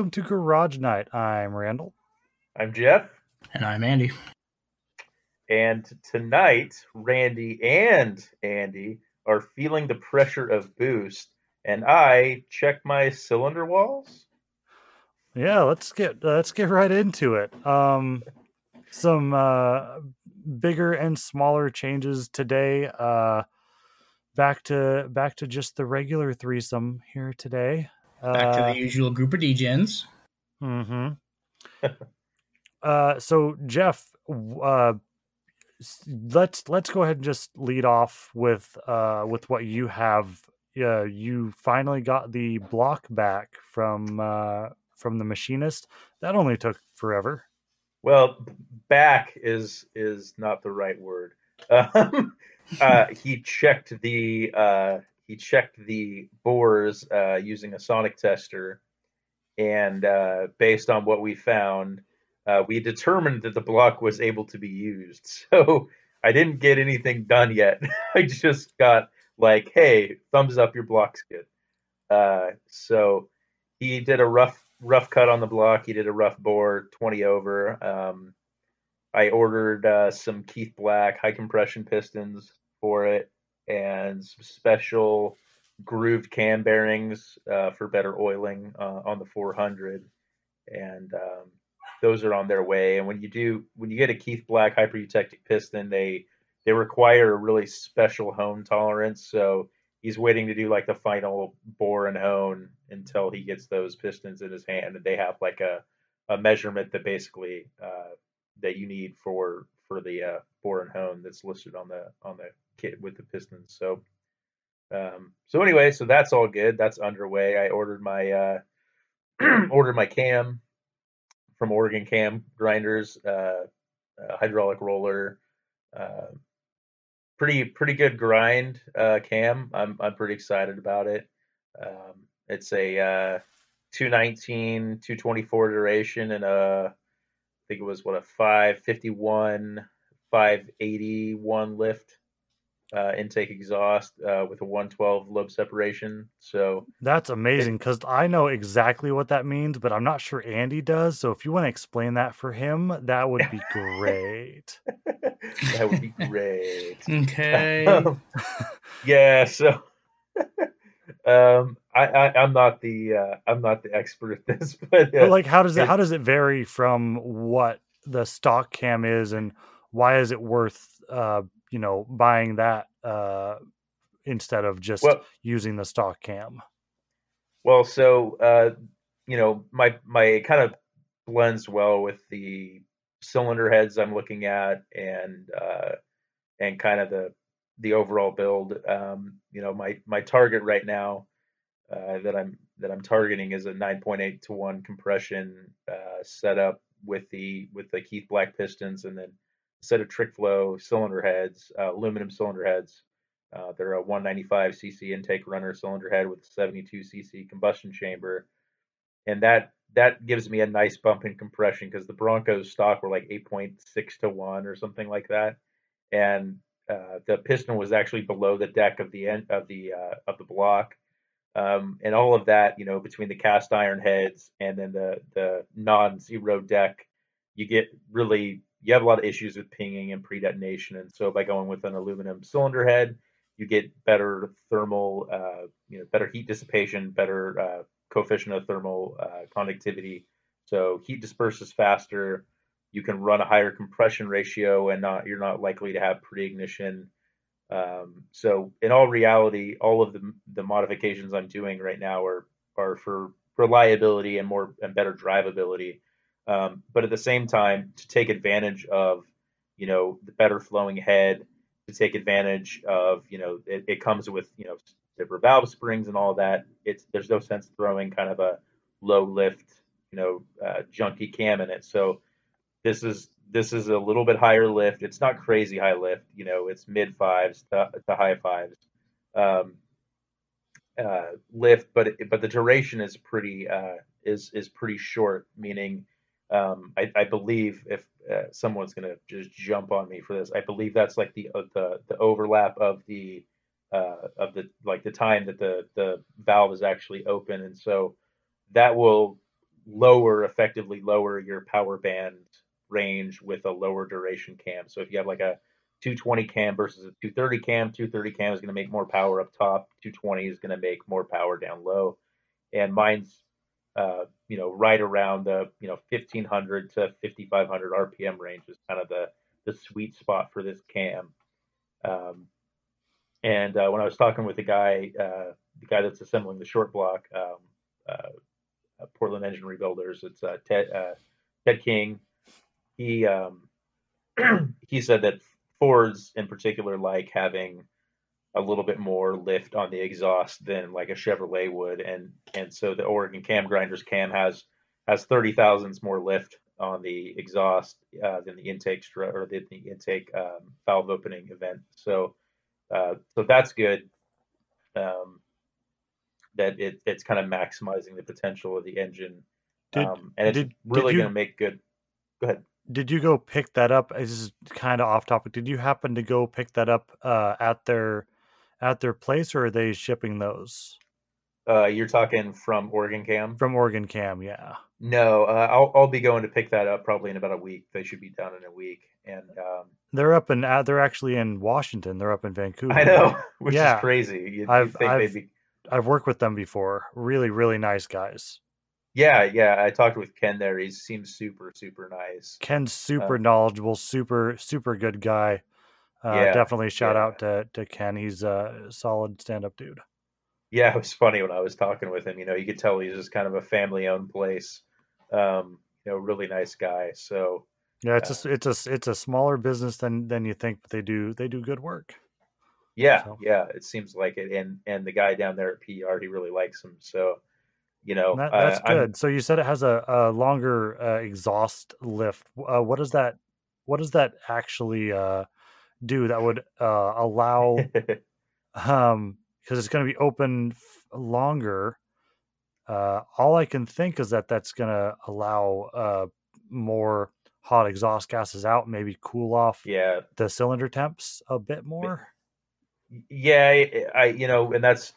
welcome to Garage Night. I'm Randall. I'm Jeff. And I'm Andy. And tonight, Randy and Andy are feeling the pressure of boost, and I check my cylinder walls. Yeah, let's get let's get right into it. Um, some uh, bigger and smaller changes today. Uh, back to back to just the regular threesome here today. Back to the usual group of degens. Mm-hmm. uh, so Jeff, uh, let's let's go ahead and just lead off with uh with what you have. Yeah, you finally got the block back from uh from the machinist. That only took forever. Well, back is is not the right word. Um, uh, he checked the uh, he checked the bores uh, using a sonic tester, and uh, based on what we found, uh, we determined that the block was able to be used. So I didn't get anything done yet. I just got like, "Hey, thumbs up, your block's good." Uh, so he did a rough rough cut on the block. He did a rough bore, twenty over. Um, I ordered uh, some Keith Black high compression pistons for it and some special grooved cam bearings uh, for better oiling uh, on the 400 and um, those are on their way. And when you do when you get a keith black hypereutectic piston they they require a really special hone tolerance. So he's waiting to do like the final bore and hone until he gets those pistons in his hand. And they have like a, a measurement that basically uh, that you need for for the uh, bore and hone that's listed on the on the with the pistons. So, um, so anyway, so that's all good. That's underway. I ordered my uh, ordered my cam from Oregon Cam Grinders, uh, hydraulic roller. Uh, pretty pretty good grind uh, cam. I'm I'm pretty excited about it. Um, it's a uh, 219 224 duration and a I think it was what a 551 581 lift uh, intake exhaust uh, with a 112 lobe separation. So that's amazing because I know exactly what that means, but I'm not sure Andy does. So if you want to explain that for him, that would be great. that would be great. okay. Um, yeah. So. um I, I am not the uh i'm not the expert at this but, uh, but like how does it how does it vary from what the stock cam is and why is it worth uh you know buying that uh instead of just well, using the stock cam. Well so uh you know my my kind of blends well with the cylinder heads i'm looking at and uh and kind of the the overall build. Um you know my my target right now uh that i'm that i'm targeting is a 9.8 to 1 compression uh setup with the with the keith black pistons and then set of trick flow cylinder heads, uh, aluminum cylinder heads. Uh, they're a 195 cc intake runner cylinder head with 72 cc combustion chamber, and that that gives me a nice bump in compression because the Broncos stock were like 8.6 to one or something like that, and uh, the piston was actually below the deck of the end of the uh, of the block. Um, and all of that, you know, between the cast iron heads and then the the non-zero deck, you get really you have a lot of issues with pinging and pre-detonation, and so by going with an aluminum cylinder head, you get better thermal, uh, you know, better heat dissipation, better uh, coefficient of thermal uh, conductivity. So heat disperses faster. You can run a higher compression ratio, and not you're not likely to have pre-ignition. Um, so in all reality, all of the the modifications I'm doing right now are are for reliability and more and better drivability. Um, but at the same time, to take advantage of, you know, the better flowing head, to take advantage of, you know, it, it comes with, you know, different valve springs and all that. It's there's no sense throwing kind of a low lift, you know, uh, junky cam in it. So this is this is a little bit higher lift. It's not crazy high lift, you know, it's mid fives to, to high fives. Um, uh, lift, but but the duration is pretty uh, is is pretty short, meaning um, I, I, believe if uh, someone's going to just jump on me for this, I believe that's like the uh, the the overlap of the uh, of the like the time that the the valve is actually open, and so that will lower, effectively lower your power band range with a lower duration cam. So if you have like a 220 cam versus a 230 cam, 230 cam is going to make more power up top. 220 is going to make more power down low. And mine's, uh, you know, right around the, you know, 1500 to 5500 RPM range is kind of the, the sweet spot for this cam. Um, and uh, when I was talking with the guy, uh, the guy that's assembling the short block, um, uh, Portland Engine Rebuilders, it's uh, Ted uh, Ted King. He um, he said that Fords in particular like having a little bit more lift on the exhaust than like a Chevrolet would, and and so the Oregon Cam Grinders cam has has thirty thousandths more lift on the exhaust uh, than the intake str- or the, the intake um, valve opening event. So uh, so that's good. Um, that it, it's kind of maximizing the potential of the engine, Did- um, and it's did really going to make good. Go ahead. Did you go pick that up? This is kind of off topic. Did you happen to go pick that up uh, at their at their place, or are they shipping those Uh, you're talking from Oregon Cam? from Oregon Cam? Yeah. No, uh, I'll I'll be going to pick that up probably in about a week. They should be done in a week, and um, They're up in uh, they're actually in Washington. They're up in Vancouver. I know, which Yeah. is crazy. You'd I've- think I've- be. I've worked with them before. Really, really nice guys. Yeah, yeah. I talked with Ken there. He seems super, super nice. Ken's super Uh, knowledgeable, super super good guy. Uh, Yeah, definitely shout yeah. out to to Ken. He's a solid stand up dude. Yeah, it was funny when I was talking with him. You know, you could tell he's just kind of a family-owned place. Um, you know, really nice guy. So Yeah, it's a s- it's a it's a smaller business than than you think, but they do they do good work. yeah, So- yeah, it seems like it. And and the guy down there at PR, he really likes him. So, you know, That, uh, that's I'm- good. So you said it has a, a longer uh, exhaust lift. Uh, what does that what does that actually uh, do? That would uh, allow um because it's going to be open f- longer. Uh, all I can think is that that's going to allow uh, more hot exhaust gases out, maybe cool off yeah, the cylinder temps a bit more. yeah I, I you know and that's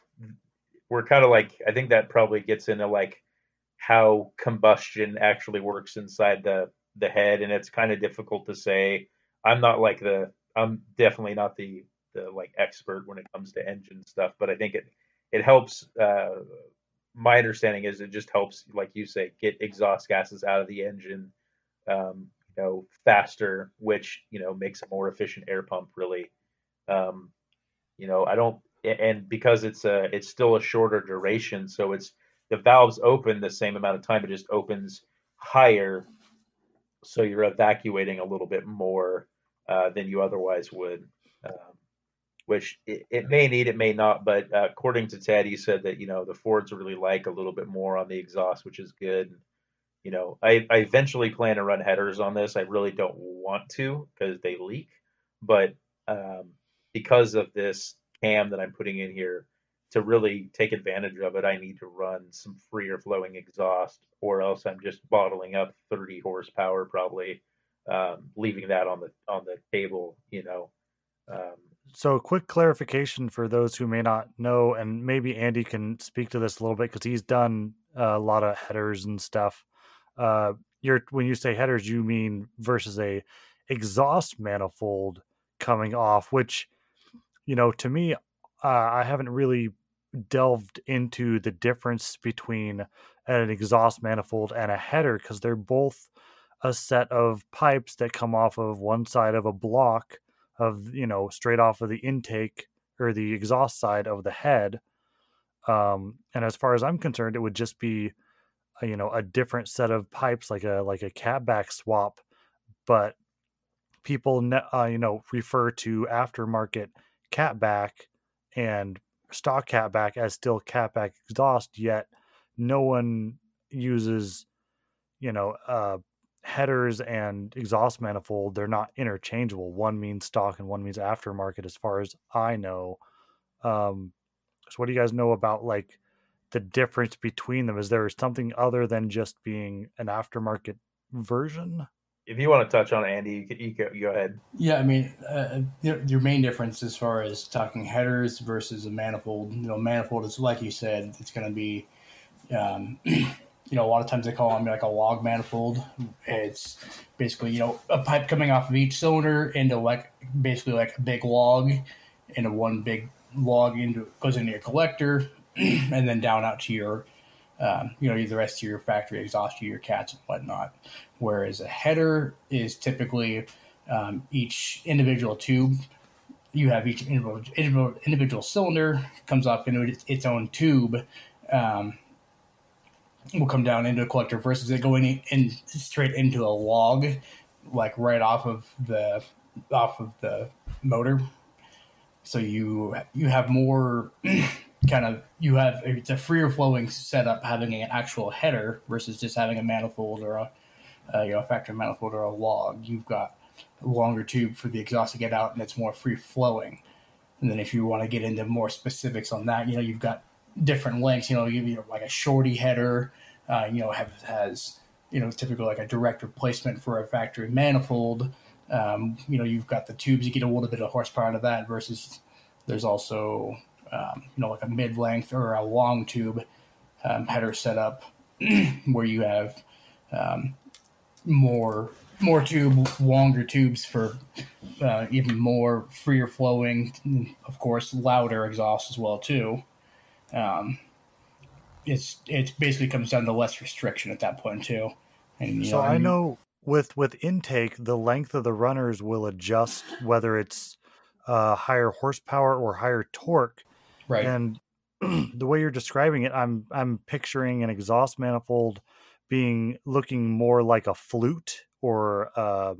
we're kind of like i think that probably gets into like how combustion actually works inside the the head and it's kind of difficult to say i'm not like the i'm definitely not the the like expert when it comes to engine stuff but i think it it helps uh my understanding is it just helps like you say get exhaust gases out of the engine um you know faster which you know makes a more efficient air pump really. Um you know i don't and because it's a it's still a shorter duration so it's the valves open the same amount of time it just opens higher so you're evacuating a little bit more uh, than you otherwise would um, which it, it may need it may not but uh, according to ted he said that you know the fords really like a little bit more on the exhaust which is good. You know i, I eventually plan to run headers on this. I really don't want to because they leak but um, because of this cam that I'm putting in here, to really take advantage of it, I need to run some freer flowing exhaust, or else I'm just bottling up 30 horsepower, probably um, leaving that on the on the table. You know, um, So, quick clarification for those who may not know, and maybe Andy can speak to this a little bit because he's done a lot of headers and stuff. Uh, you're when you say headers, you mean versus a exhaust manifold coming off, which you know to me, uh, I haven't really delved into the difference between an exhaust manifold and a header because they're both a set of pipes that come off of one side of a block of you know straight off of the intake or the exhaust side of the head um and as far as i'm concerned it would just be a, you know a different set of pipes like a like a catback swap but people uh, you know refer to aftermarket catback and stock catback as still catback exhaust yet no one uses you know uh headers and exhaust manifold they're not interchangeable. One means stock and one means aftermarket as far as i know. Um so what do you guys know about like the difference between them? Is there something other than just being an aftermarket version? If you want to touch on Andy, you, can, you go, go ahead. Yeah, I mean, uh, your, your main difference as far as talking headers versus a manifold, you know, manifold is like you said, it's going to be, um, you know, a lot of times they call them like a log manifold. It's basically, you know, a pipe coming off of each cylinder into like basically like a big log into one big log into goes into your collector and then down out to your um, you know, the rest of your factory exhaust to your cats and whatnot. Whereas a header is typically um, each individual tube. You have each individual, individual cylinder comes off into its own tube. Um, will come down into a collector versus it going in, straight into a log, like right off of the off of the motor. So you you have more kind of you have it's a freer flowing setup having an actual header versus just having a manifold or a, a you know a factory manifold or a log. You've got a longer tube for the exhaust to get out, and it's more free flowing. And then if you want to get into more specifics on that, you know you've got different lengths. You know, give you like a shorty header. Uh, you know, have, has you know typically like a direct replacement for a factory manifold. Um, you know, you've got the tubes. You get a little bit of horsepower out of that versus there's also um, you know like a mid length or a long tube um, header setup where you have um, more more tube, longer tubes for uh, even more freer flowing, of course, louder exhaust as well too. Um, it's it basically comes down to less restriction at that point too. And so know, I know with with intake, the length of the runners will adjust whether it's uh, higher horsepower or higher torque. Right. And the way you're describing it, I'm I'm picturing an exhaust manifold being looking more like a flute or uh,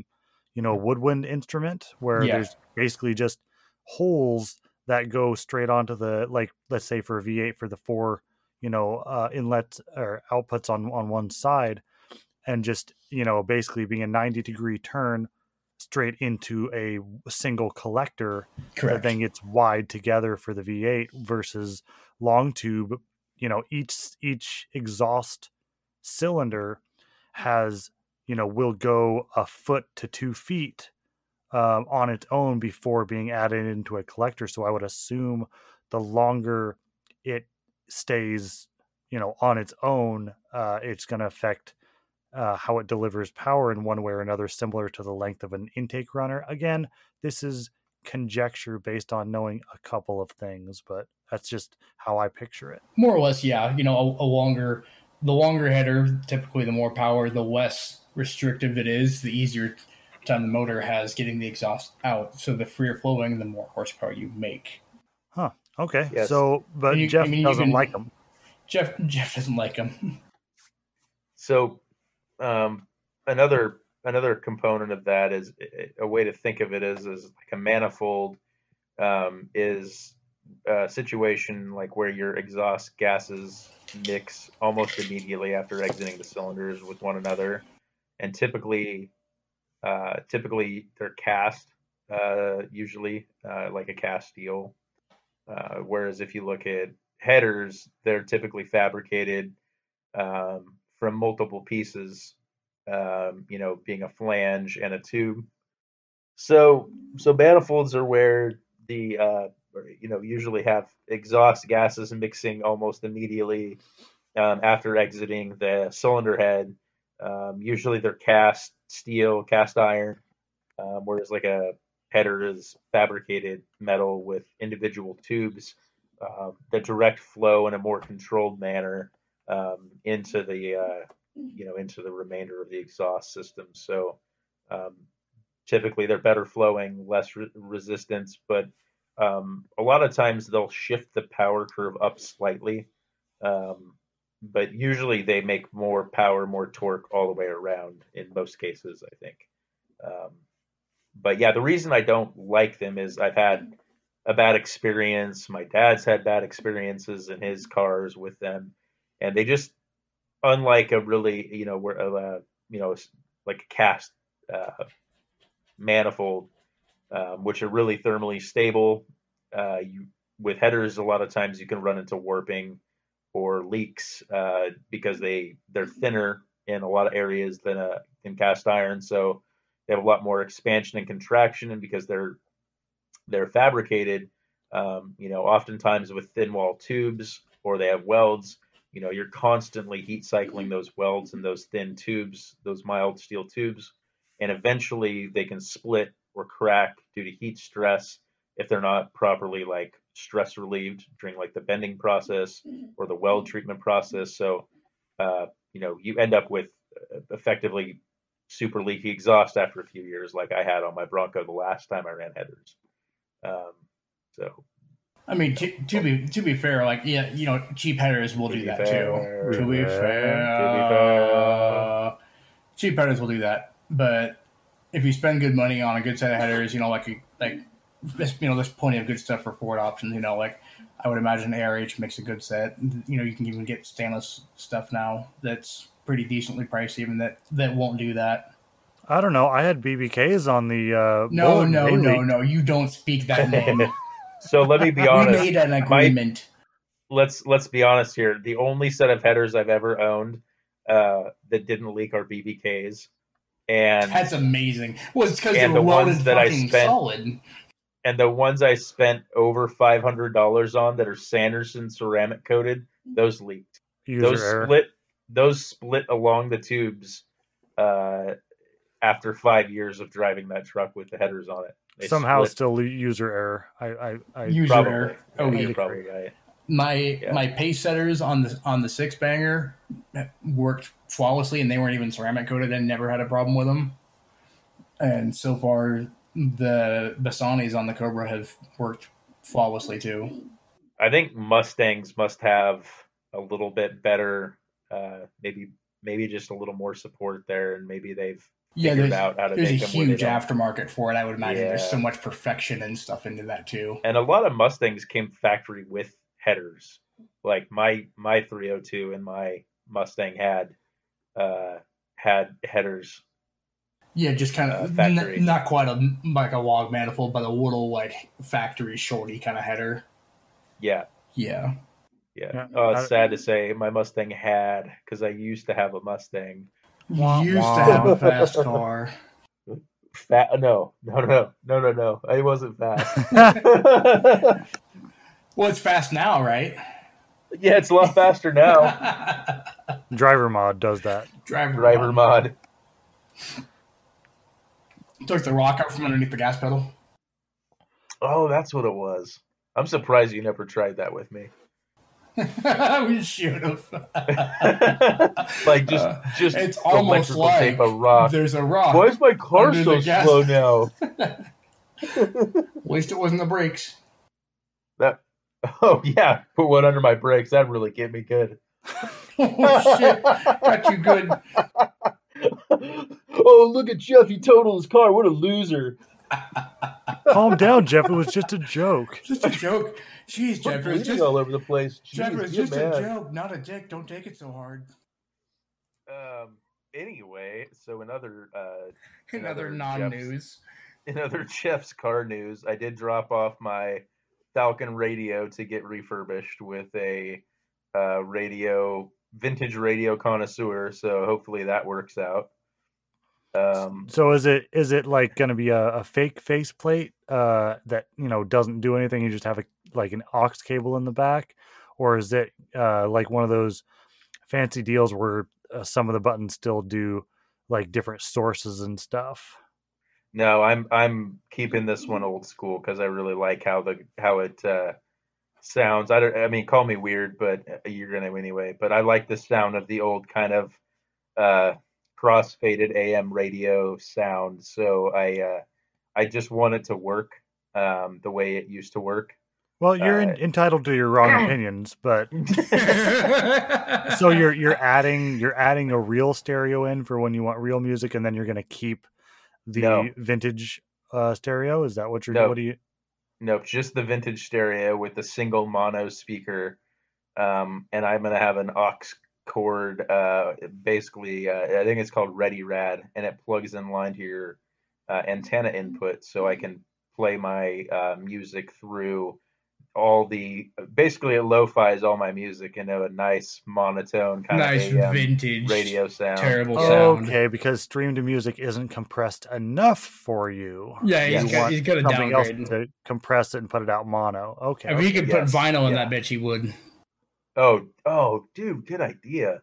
you know woodwind instrument where yeah. there's basically just holes that go straight onto the like let's say for a V8 for the four you know uh, inlets or outputs on on one side and just you know basically being a 90 degree turn straight into a single collector Correct. that then gets wide together for the V8 versus long tube you know each each exhaust cylinder has you know will go a foot to two feet um, on its own before being added into a collector so i would assume the longer it stays you know on its own uh, it's going to affect uh, how it delivers power in one way or another similar to the length of an intake runner. Again this is conjecture based on knowing a couple of things but that's just how i picture it. More or less yeah you know a, a longer the longer header typically the more power the less restrictive it is the easier time the motor has getting the exhaust out so the freer flowing the more horsepower you make huh okay yes. so but you, jeff I mean, doesn't can, like them Jeff Jeff doesn't like them. So, um, another another component of that is a way to think of it is is like a manifold um, is a situation like where your exhaust gases mix almost immediately after exiting the cylinders with one another, and typically uh, typically they're cast uh, usually uh, like a cast steel. Uh, whereas if you look at headers, they're typically fabricated um, from multiple pieces, um, you know, being a flange and a tube. So, so manifolds are where the, you know, usually have exhaust gases mixing almost immediately um, after exiting the cylinder head. Um, usually they're cast steel, cast iron, um, whereas like a header is fabricated metal with individual tubes uh, the direct flow in a more controlled manner um, into the uh, you know into the remainder of the exhaust system. So um, typically they're better flowing, less re- resistance, but um, a lot of times they'll shift the power curve up slightly. Um, but usually they make more power, more torque all the way around in most cases, I think. Um, but yeah, the reason I don't like them is I've had a bad experience. My dad's had bad experiences in his cars with them, and they just, unlike a really, you know, where uh, you know, like a cast uh, manifold, um, which are really thermally stable. Uh, you with headers, a lot of times you can run into warping or leaks uh, because they they're thinner in a lot of areas than a in cast iron, so they have a lot more expansion and contraction, and because they're they're fabricated, um, you know, oftentimes with thin wall tubes or they have welds. you know you're constantly heat cycling those welds and those thin tubes, those mild steel tubes, and eventually they can split or crack due to heat stress if they're not properly like stress relieved during like the bending process or the weld treatment process. So, uh, you know, you end up with uh, effectively super leaky exhaust after a few years, like I had on my Bronco the last time I ran headers. Um, so, I mean, to, to be to be fair, like yeah, you know, cheap headers will do that fair. too. To be To be fair, cheap headers will do that. But if you spend good money on a good set of headers, you know, like like this, you know, there's plenty of good stuff for Ford options. You know, like I would imagine ARH makes a good set. You know, you can even get stainless stuff now that's pretty decently priced, even that that won't do that. I don't know. I had BBKs on the. Uh, No, bulletin. no, no, no. You don't speak that name. so let me be honest. we honest. made an agreement. let's let's be honest here. The only set of headers I've ever owned uh, that didn't leak are BBKs, and That's amazing. Well, it's because And they're the ones that I spent- solid. And the ones I spent over five hundred dollars on that are Sanderson ceramic coated, those leaked. User those error. split. Those split along the tubes uh, after five years of driving that truck with the headers on it. They Somehow split. still user error. I, I, I User probably. error. Oh, Yeah, yeah. you're probably right. My Yeah. my Pacesetters on the on the six banger worked flawlessly, and they weren't even ceramic coated, and never had a problem with them. And so far, the Bassanis on the Cobra have worked flawlessly too. I think Mustangs must have a little bit better, uh, maybe maybe just a little more support there, and maybe they've Yeah, figured there's, out how to there's a make them where they huge aftermarket for it. I would imagine there's so much perfection and stuff into that too. And a lot of Mustangs came factory with headers. Like my my 302 and my Mustang had uh, had headers. Yeah, just kind Uh, of not quite a like a log manifold, but a little like factory shorty kind of header. Yeah, Yeah. yeah. Yeah, Oh, it's sad to say my Mustang had because I used to have a Mustang. Wah, used wah. to have a fast car. Fat? No, no, no, no, no, no, It wasn't fast. Well, it's fast now, right? yeah, it's a lot faster now. Driver mod does that. Driver, Driver mod. Took the rock out from underneath the gas pedal. Oh, that's what it was. I'm surprised you never tried that with me. we should have. like just Uh, just it's almost like tape a rock. there's a rock. Why is my car so slow now? At least it wasn't the brakes. That oh yeah, put one under my brakes. That really get me good. oh shit! Got you good. Oh look at Jeff, he totaled his car. What a loser. Calm down, Jeff. It was just a joke. Just a joke. Jeez, I'm Jeff, it's just, all over the place. Jeff, it's be just a joke, not a dick. Don't take it so hard. Um. Anyway, so another uh, Another Another non-news. in other Jeff's car news, I did drop off my Falcon radio to get refurbished with a uh, radio vintage radio connoisseur. So hopefully that works out. Um, So is it is it like going to be a, a fake faceplate uh, that you know doesn't do anything? You just have a like an aux cable in the back, or is it uh, like one of those fancy deals where uh, some of the buttons still do like different sources and stuff? no, I'm I'm keeping this one old school because I really like how the how it uh, sounds. I don't. I mean, call me weird, but uh, you're gonna anyway. But I like the sound of the old kind of uh, cross-faded AM radio sound. So I uh, I just want it to work um, the way it used to work. Well, you're in, Uh, entitled to your wrong opinions, but so you're you're adding you're adding a real stereo in for when you want real music, and then you're going to keep the No. vintage uh, stereo. Is that what you're? No. What do you? No, just the vintage stereo with the single mono speaker. Um, and I'm gonna have an aux cord, uh, basically, uh, I think it's called Ready Rad, and it plugs in line to your uh, antenna input, so I can play my uh, music through all the. Basically, it lo-fi's all my music into a nice monotone kind nice of nice vintage radio sound. terrible Yeah. sound. Okay, because stream to music isn't compressed enough for you. Yeah, Yeah. he's You got he's got to something else downgrade. to compress it and put it out mono. Okay. If he could put vinyl in yeah. that bitch, he would. Oh, oh, dude, good idea.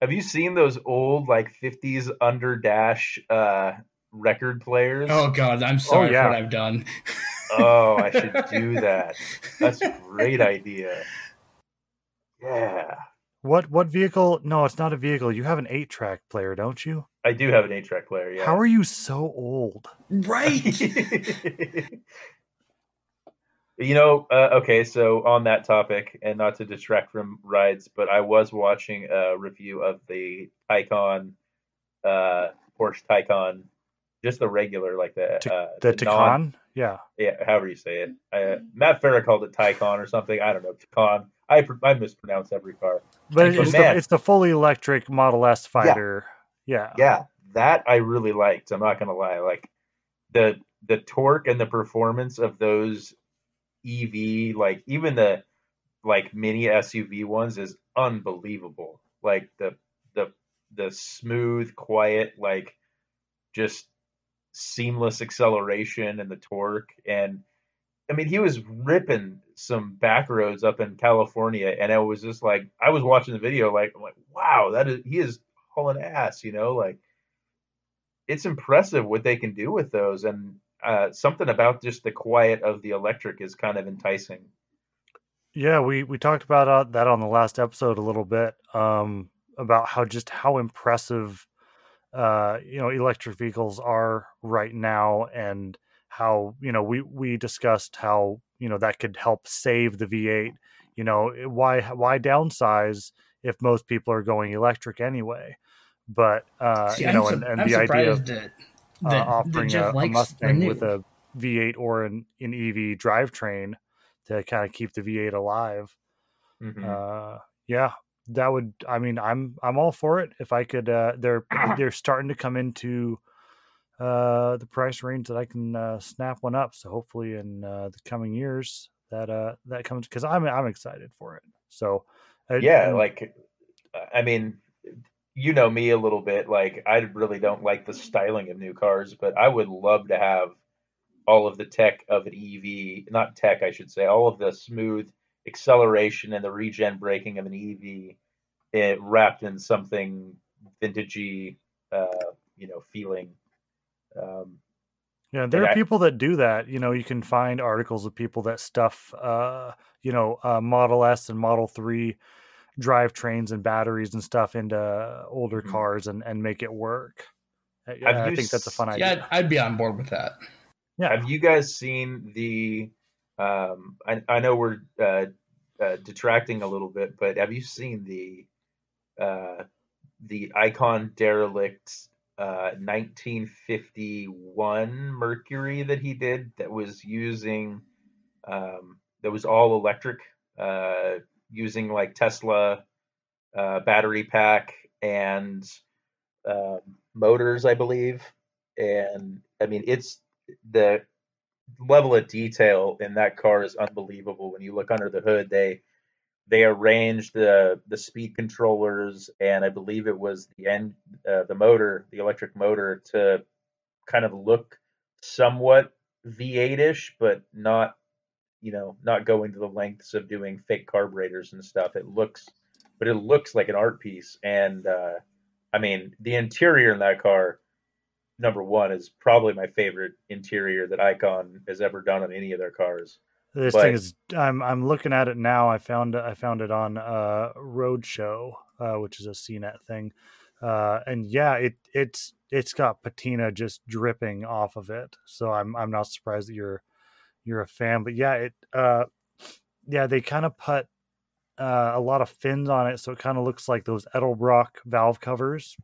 Have you seen those old like 50s under dash uh record players? Oh god, I'm sorry yeah. for what I've done. Oh, I should do that. That's a great idea. Yeah. What what vehicle? No, it's not a vehicle. You have an eight track player, don't you? I do have an 8 track player, yeah. How are you so old? right. you know, uh, okay, so on that topic, and not to distract from rides, but I was watching a review of the Taycan, uh, Porsche Taycan, just the regular, like the T- uh, The non- Taycan? Yeah. yeah, however you say it. Uh, Matt Farah called it Taycan or something. I don't know, Taycan. I I mispronounce every car. But But it's the, it's the fully electric Model S fighter. Yeah. Yeah, that I really liked. I'm not gonna lie. Like the the torque and the performance of those EV, like even the like mini SUV ones, is unbelievable. Like the the the smooth, quiet, like just seamless acceleration and the torque and I mean he was ripping some back roads up in California and it was just like I was watching the video like I'm like wow that is he is hauling ass you know like it's impressive what they can do with those and uh, something about just the quiet of the electric is kind of enticing Yeah, we we talked about uh, that on the last episode a little bit um, about how just how impressive uh, you know electric vehicles are right now, and how you know we we discussed how you know that could help save the V8. You know why why downsize if most people are going electric anyway? But uh, See, you I'm, know, and, and I'm the idea of surprised that, uh, that, that offering a, Jeff a Mustang with a V8 or an, an EV drivetrain to kind of keep the V8 alive. Mhm. Uh, yeah, that would. I mean, I'm I'm all for it. If I could, uh, they're they're starting to come into uh, the price range that I can uh, snap one up. So hopefully in uh, the coming years that uh, that comes because I'm I'm excited for it. So uh, yeah and- like i mean you know me a little bit like i really don't like the styling of new cars but i would love to have all of the tech of an ev not tech i should say all of the smooth acceleration and the regen braking of an ev it wrapped in something vintagey uh you know feeling um Yeah, there are I- people that do that. You know, you can find articles of people that stuff, uh, you know, uh, Model S and Model 3 drivetrains and batteries and stuff into older Mhm. cars and, and make it work. Uh, I think that's a fun idea. Yeah, I'd, I'd be on board with that. Yeah. Have you guys seen the? Um, I, I know we're uh, uh, detracting a little bit, but have you seen the uh, the Icon Derelict uh, 1951 Mercury that he did that was using um, that was all electric, uh, using like Tesla uh, battery pack and um, motors, I believe. And I mean, it's the level of detail in that car is unbelievable. When you look under the hood, they they arranged the the speed controllers and I believe it was the end uh, the motor, the electric motor, to kind of look somewhat V8ish, but not you know not going to the lengths of doing fake carburetors and stuff. It looks, but it looks like an art piece. And uh, I mean, the interior in that car number one is probably my favorite interior that Icon has ever done on any of their cars. This but- thing is I'm I'm looking at it now. I found I found it on uh Roadshow, uh, which is a CNET thing. Uh and yeah, it it's it's got patina just dripping off of it. So I'm I'm not surprised that you're you're a fan. But yeah, it uh yeah, they kind of put uh, a lot of fins on it, so it kind of looks like those Edelbrock valve covers.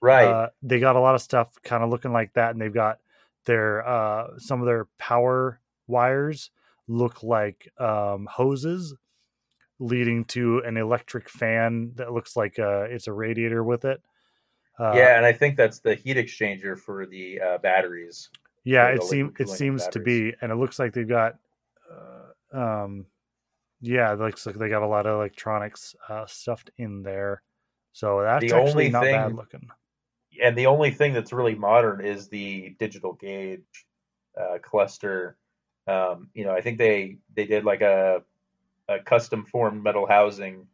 Right. Uh, they got a lot of stuff kind of looking like that, and they've got their uh, some of their power wires look like um, hoses leading to an electric fan that looks like uh, it's a radiator with it. Uh, yeah, and I think that's the heat exchanger for the uh, batteries. Yeah, it seems it seems to be, and it looks like they've got, uh, um, yeah, it looks like they got a lot of electronics uh, stuffed in there. So that's The actually only not bad thing- looking. And the only thing that's really modern is the digital gauge uh, cluster. Um, you know, I think they they did like a a custom formed metal housing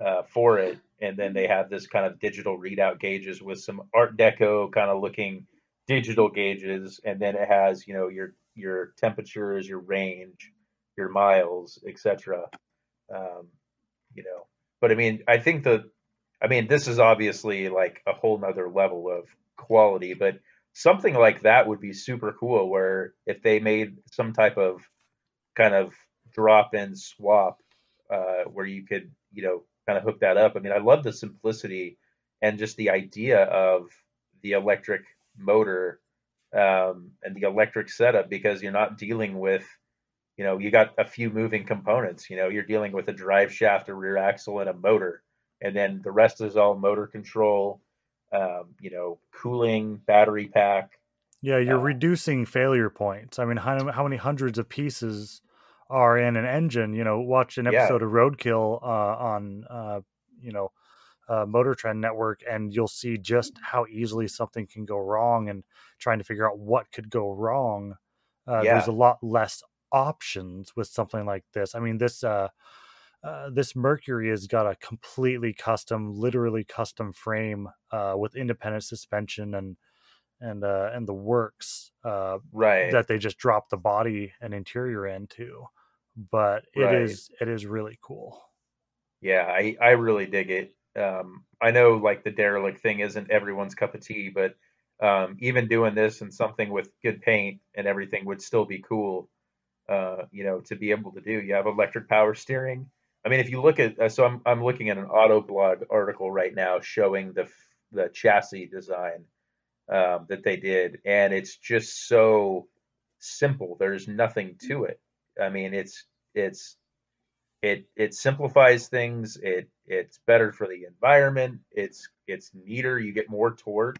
uh, for it, and then they have this kind of digital readout gauges with some Art Deco kind of looking digital gauges, and then it has you know your your temperatures, your range, your miles, etc. Um, you know, but I mean, I think the, I mean, this is obviously like a whole nother level of quality, but something like that would be super cool. Where if they made some type of kind of drop-in swap, uh, where you could, you know, kind of hook that up. I mean, I love the simplicity and just the idea of the electric motor um, and the electric setup because you're not dealing with you know you got a few moving components you know you're dealing with a drive shaft a rear axle and a motor. And then the rest is all motor control um, you know cooling battery pack yeah you're uh, reducing failure points. I mean how, how many hundreds of pieces are in an engine? You know watch an episode yeah. of roadkill uh, on uh, you know uh, Motor Trend Network, and you'll see just how easily something can go wrong. And trying to figure out what could go wrong, uh, yeah. there's a lot less options with something like this. I mean, this uh, uh, this Mercury has got a completely custom, literally custom frame uh, with independent suspension and and uh, and the works uh, right that they just drop the body and interior into. But it right. is it is really cool. Yeah, I I really dig it. Um, I know like the derelict thing isn't everyone's cup of tea, but um, even doing this and something with good paint and everything would still be cool. Uh, you know, to be able to do. You have electric power steering. I mean, if you look at, uh, so I'm I'm looking at an auto blog article right now showing the the chassis design um, that they did, and it's just so simple. There's nothing to it. I mean, it's it's it it simplifies things it it's better for the environment it's it's neater you get more torque.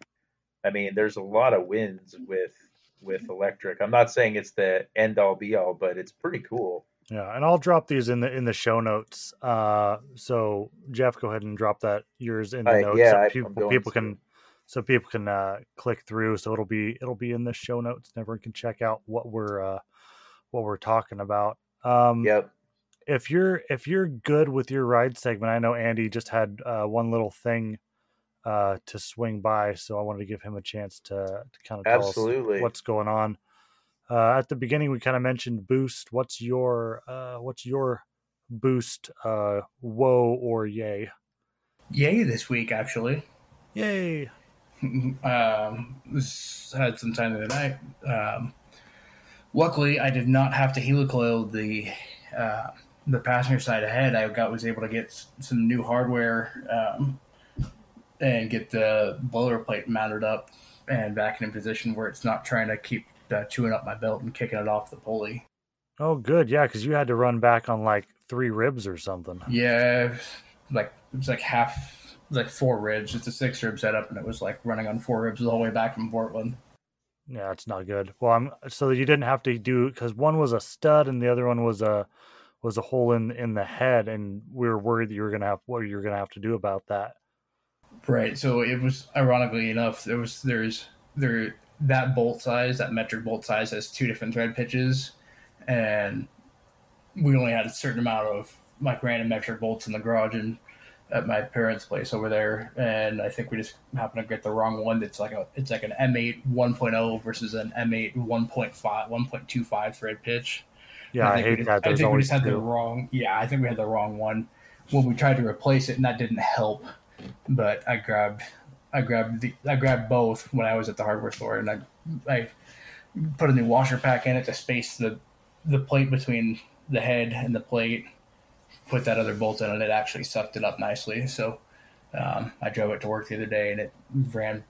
I mean there's a lot of wins with with electric. I'm not saying it's the end all be all but it's pretty cool. Yeah and i'll drop these in the in the show notes. Uh so jeff go ahead and drop that yours in the uh, notes yeah, so people, people can so people can uh click through. So it'll be it'll be in the show notes and everyone can check out what we're uh what we're talking about. Um yep if you're if you're good with your ride segment, I know Andy just had uh, one little thing uh, to swing by, so I wanted to give him a chance to, to kind of tell Absolutely. us what's going on. Uh, at the beginning, we kind of mentioned boost. What's your uh, what's your boost? Uh, whoa or yay? Yay this week, actually. Yay. um, had some time the night. Um, luckily, I did not have to helicoil the uh, the passenger side ahead, I got was able to get some new hardware um, and get the boiler plate mounted up and back in a position where it's not trying to keep uh, chewing up my belt and kicking it off the pulley. Oh, good. Yeah, because you had to run back on like three ribs or something. Yeah, like it was like half, was like four ribs. It's a six rib setup, and it was like running on four ribs all the whole way back from Portland. Yeah, it's not good. Well, I'm so you didn't have to do because one was a stud and the other one was a was a hole in in the head, and we were worried that you were gonna have what you're gonna have to do about that. Right. So it was ironically enough, there was there's there that bolt size, that metric bolt size, has two different thread pitches, and we only had a certain amount of like random metric bolts in the garage and at my parents' place over there, and I think we just happened to get the wrong one. It's like a it's like an M8 1.0 versus an M8 1.5 1.25 thread pitch. Yeah, I, I hate that. I think we just had two. the wrong. Yeah, I think we had the wrong one when we tried to replace it, and that didn't help. But I grabbed, I grabbed the, I grabbed both when I was at the hardware store, and I, I put a new washer pack in it to space the, the plate between the head and the plate. Put that other bolt in, and it actually sucked it up nicely. So um, I drove it to work the other day, and it ran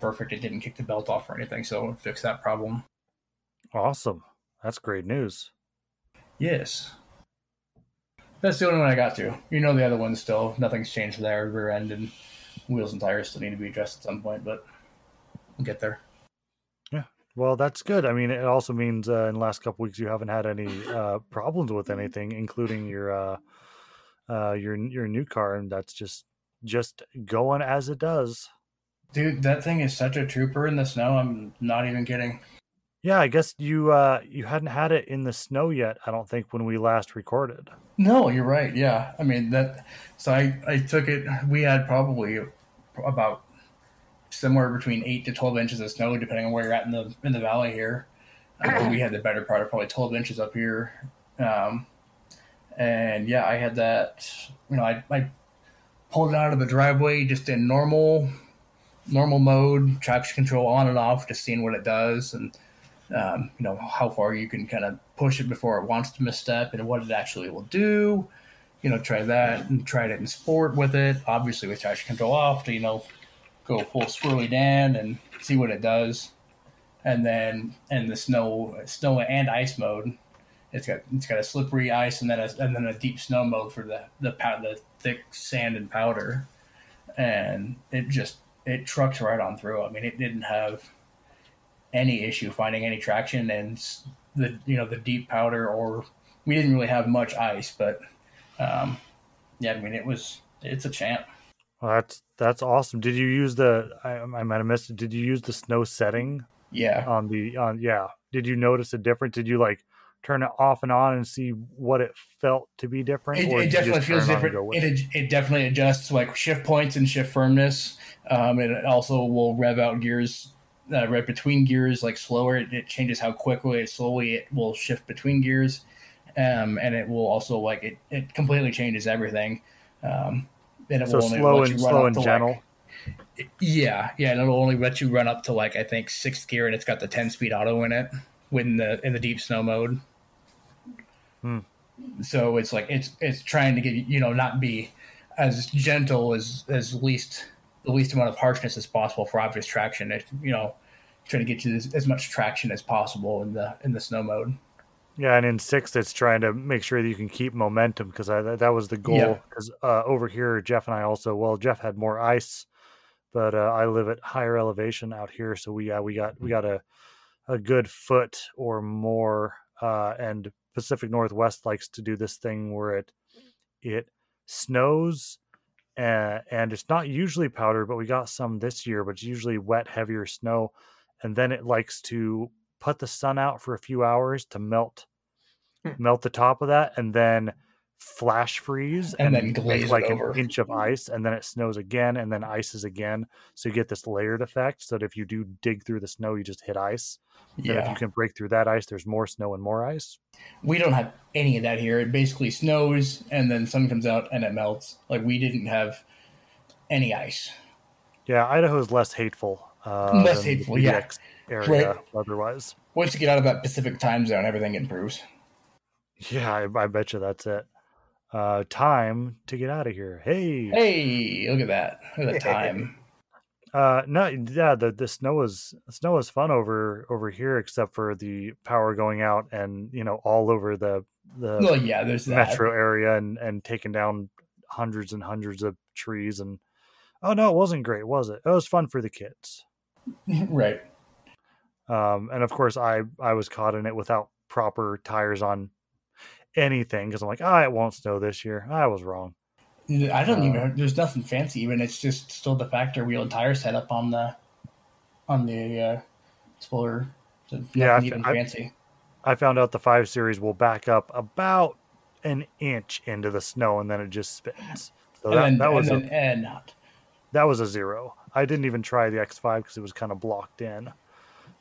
perfect. It didn't kick the belt off or anything, so fixed that problem. Awesome. That's great news. Yes. That's the only one I got to. You know the other ones still. Nothing's changed there. Rear end and wheels and tires still need to be addressed at some point, but we'll get there. Yeah. Well, that's good. I mean, it also means uh, in the last couple weeks you haven't had any uh, problems with anything, including your uh, uh, your your new car, and that's just just going as it does. Dude, that thing is such a trooper in the snow. I'm not even kidding. Yeah, I guess you uh you hadn't had it in the snow yet. I don't think when we last recorded. No, you're right. Yeah, I mean that. So I I took it. We had probably about somewhere between eight to twelve inches of snow, depending on where you're at in the in the valley here. We had the better part of probably twelve inches up here, um, and yeah, I had that. You know, I I pulled it out of the driveway just in normal normal mode, traction control on and off, just seeing what it does and um, you know how far you can kind of push it before it wants to misstep and what it actually will do. You know, try that and try it in sport with it. Obviously, with traction control off, to you know go full swirly Dan and see what it does. And then in the snow, snow and ice mode, it's got it's got a slippery ice and then a, and then a deep snow mode for the the the thick sand and powder, and it just it trucks right on through. I mean, it didn't have any issue finding any traction and the you know the deep powder or we didn't really have much ice, but um, yeah, I mean it was it's a champ. Well, that's that's awesome. Did you use the? I, I might have missed it. Did you use the snow setting? Yeah. On the on yeah. Did you notice a difference? Did you like turn it off and on and see what it felt to be different? It, it definitely feels different. It, it definitely adjusts like shift points and shift firmness. Um, and it also will rev out gears uh, right between gears like slower. It, it, changes how quickly, slowly it will shift between gears, um, and it will also like it. It completely changes everything. Um, and it so will only slow and slow and gentle. Like, yeah, yeah, and it'll only let you run up to like I think sixth gear, and it's got the ten speed auto in it in the in the deep snow mode. Hmm. So it's like it's it's trying to get you know not be as gentle as as least the least amount of harshness as possible for obvious traction. It, you know, trying to get you as, as much traction as possible in the in the snow mode. Yeah, and in sixth, it's trying to make sure that you can keep momentum because that was the goal. Because yeah. uh, over here, Jeff and I also, well, Jeff had more ice, but uh, I live at higher elevation out here, so we uh, we got we got a a good foot or more. Uh, and Pacific Northwest likes to do this thing where it it snows and, and it's not usually powder, but we got some this year, but it's usually wet, heavier snow. And then it likes to put the sun out for a few hours to melt hmm. melt the top of that and then flash freeze and, and then glaze like an inch of ice and then it snows again and then ices again. So you get this layered effect so that if you do dig through the snow you just hit ice. Yeah. if you can break through that ice there's more snow and more ice. We don't have any of that here. It basically snows and then sun comes out and it melts. Like we didn't have any ice. Yeah idaho is less hateful uh, less hateful yeah area right. otherwise once you get out of that pacific time zone everything improves yeah I, I bet you that's it uh, time to get out of here. Hey, hey, look at that! Look at the time. uh, no, yeah, the the snow was snow was fun over over here, except for the power going out and you know all over the the well, yeah, there's metro that. area and and taking down hundreds and hundreds of trees and oh no, it wasn't great, was it? It was fun for the kids, right? Um, and of course, I I was caught in it without proper tires on anything because I'm like, ah, oh, it won't snow this year. I was wrong. I don't uh, even. There's nothing fancy. Even it's just still the factor wheel and tire setup on the on the uh, Explorer. So yeah, I, even I, fancy. I found out the five series will back up about an inch into the snow and then it just spins. So that, then, that was a, not. That was a zero. I didn't even try the X5 because it was kind of blocked in.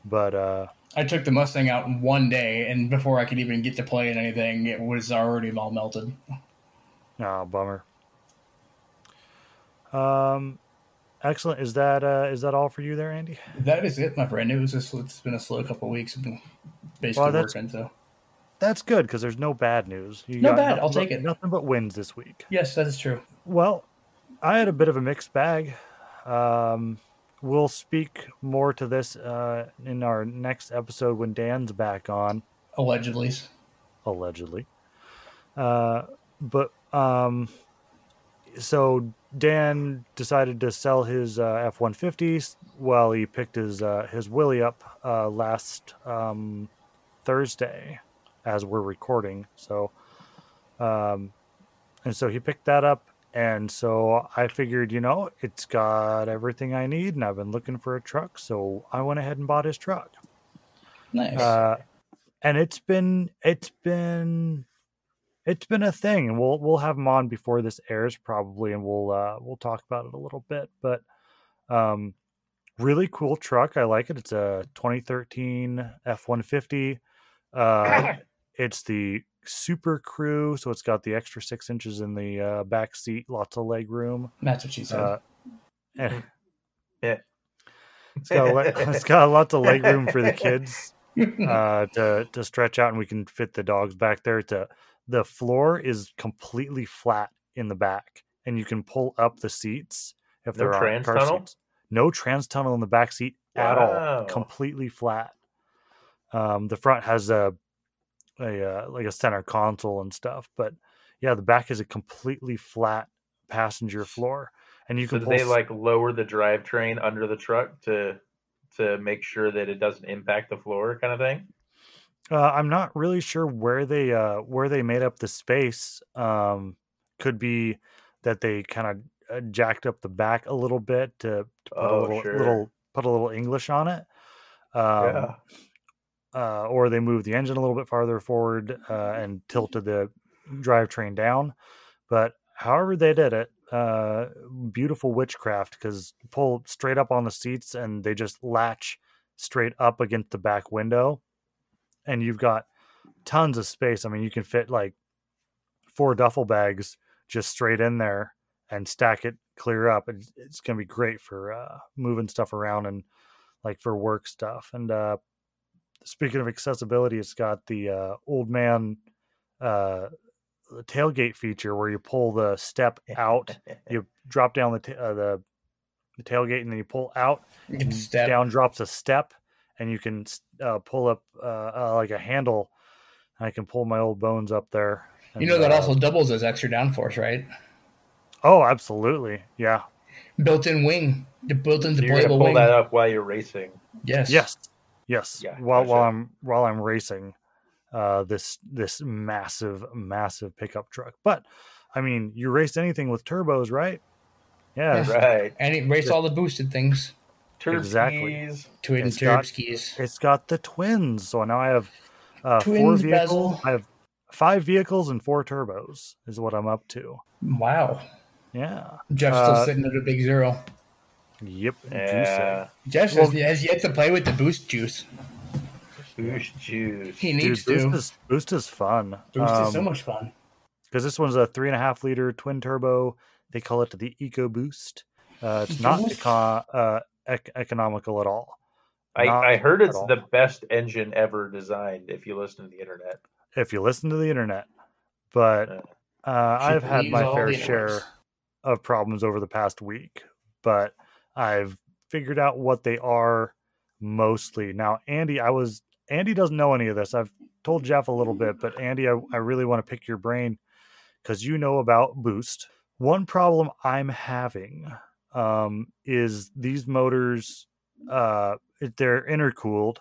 But uh, I took the Mustang out in one day, and before I could even get to play in anything, it was already all melted. Oh, bummer. Um, excellent. Is that uh, is that all for you there, Andy? That is it, my friend. It was just it's been a slow couple weeks. I've been basically well, working, so that's good because there's no bad news. You no bad. I'll take but, it. Nothing but wins this week. Yes, that is true. Well, I had a bit of a mixed bag. Um, we'll speak more to this uh, in our next episode when Dan's back on. Allegedly. Allegedly. Uh, but um, so Dan decided to sell his uh, F one fifties while he picked his uh, his Willie up uh, last um, Thursday, as we're recording. So, um, and so he picked that up and so I figured, you know, it's got everything I need, and I've been looking for a truck, so I went ahead and bought his truck. Nice. uh, and it's been it's been it's been a thing, and we'll we'll have him on before this airs probably, and we'll uh, we'll talk about it a little bit. But um, really cool truck. I like it. It's a 2013 F150. Uh, it's the Super Crew, so it's got the extra six inches in the uh, back seat, lots of leg room. That's what she said. Uh, and Yeah. it's got le- it's got lots of leg room for the kids uh, to to stretch out, and we can fit the dogs back there. To the floor is completely flat in the back, and you can pull up the seats if No there are trans car tunnel? seats. No trans tunnel in the back seat at all. Completely flat. Um, the front has a a uh, like a center console and stuff, but yeah, the back is a completely flat passenger floor, and you So can pull they like lower the drivetrain under the truck to to make sure that it doesn't impact the floor, kind of thing? Uh, I'm not really sure where they uh, where they made up the space. Um, could be that they kind of uh, jacked up the back a little bit to, to put a Oh, little sure. little put a little English on it. Um, yeah. Uh, or they moved the engine a little bit farther forward uh, and tilted the drivetrain down. But however they did it, uh, beautiful witchcraft because pull straight up on the seats and they just latch straight up against the back window, and you've got tons of space. I mean, you can fit like four duffel bags just straight in there and stack it clear up. It's, it's going to be great for uh, moving stuff around and like for work stuff. And uh, speaking of accessibility, it's got the uh, old man uh, tailgate feature where you pull the step out, you drop down the ta- uh, the the tailgate, and then you pull out. You can step. Down drops a step, and you can uh, pull up uh, uh, like a handle. And I can pull my old bones up there. You know that uh, also doubles as extra downforce, right? Oh, absolutely. Yeah. Built-in wing, the built-in So you're gonna pull wing. that up while you're racing. Yes. Yes. Yes. Yeah, while while gotcha. I'm while I'm racing uh this this massive massive pickup truck. But I mean, you race anything with turbos, right? Yeah. Yeah. Right. And it race all the boosted things. Turb Exactly. Twin It's turb got- skis. It's got the twins. So now I have uh four vehicles. bezel. I have five vehicles and four turbos is what I'm up to. Wow. Yeah. Jeff's still Uh, sitting at a big zero. Yep. Yeah. Jeff well- has, has yet to play with the boost juice. Boost juice. He Dude, needs boost to. is boost is fun. Boost is so Um, much fun. because this one's a three and a half liter twin turbo. They call it the Eco Boost. Uh, it's not eco- uh, ec- economical at all. I, I heard it's all. the best engine ever designed if you listen to the internet. if you listen to the internet. But uh, I've had my fair share of problems over the past week, but I've figured out what they are mostly. Now, Andy, I was Andy doesn't know any of this. I've told Jeff a little bit, but Andy, I, I really want to pick your brain because you know about Boost. One problem I'm having um, is these motors. Uh, they're intercooled,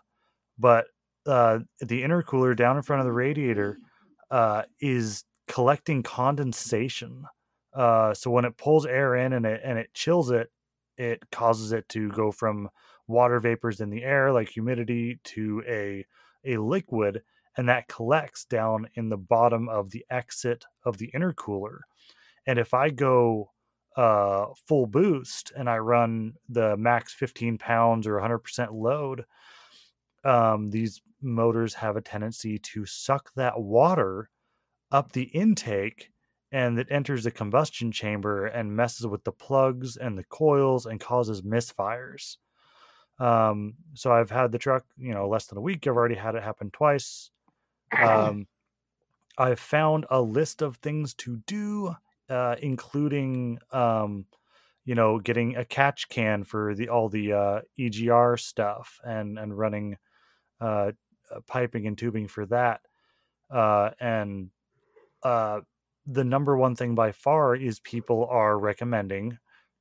but uh, the intercooler down in front of the radiator uh, is collecting condensation. Uh, so when it pulls air in and it and it chills it, it causes it to go from water vapors in the air like humidity to a a liquid, and that collects down in the bottom of the exit of the intercooler. And if I go uh, full boost and I run the max 15 pounds or 100% load, um, these motors have a tendency to suck that water up the intake and it enters the combustion chamber and messes with the plugs and the coils and causes misfires. Um, so I've had the truck, you know, less than a week. I've already had it happen twice. Um, I've found a list of things to do, uh, including, um, you know, getting a catch can for the all the uh, EGR stuff and and running uh, uh, piping and tubing for that. Uh, and uh, the number one thing by far is people are recommending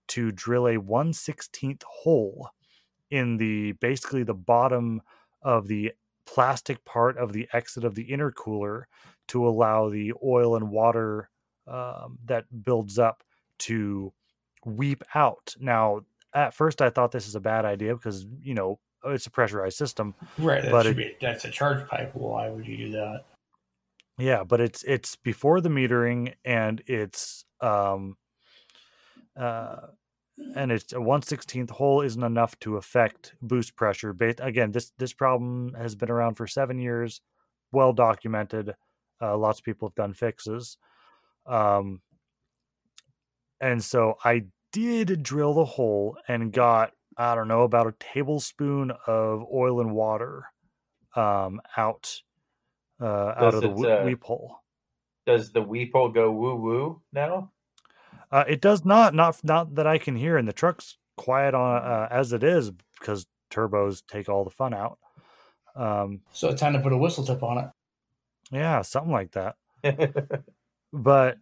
to drill a 1 16th hole in the basically the bottom of the plastic part of the exit of the intercooler to allow the oil and water um, that builds up to weep out. Now, at first, I thought this is a bad idea because you know it's a pressurized system. Right. That But should it- be, that's a charge pipe. Why would you do that? Yeah, but it's it's before the metering and it's um uh and it's a one sixteenth hole isn't enough to affect boost pressure. Ba- again, this this problem has been around for seven years, well documented. Uh, lots of people have done fixes, um, and so I did drill the hole and got I don't know about a tablespoon of oil and water um, out uh, out of the it, uh, weep hole. Does the Weeple go woo woo now? Uh, it does not, not not that I can hear, and the truck's quiet on uh, as it is because turbos take all the fun out. Um, So it's time to put a whistle tip on it. yeah, something like that. But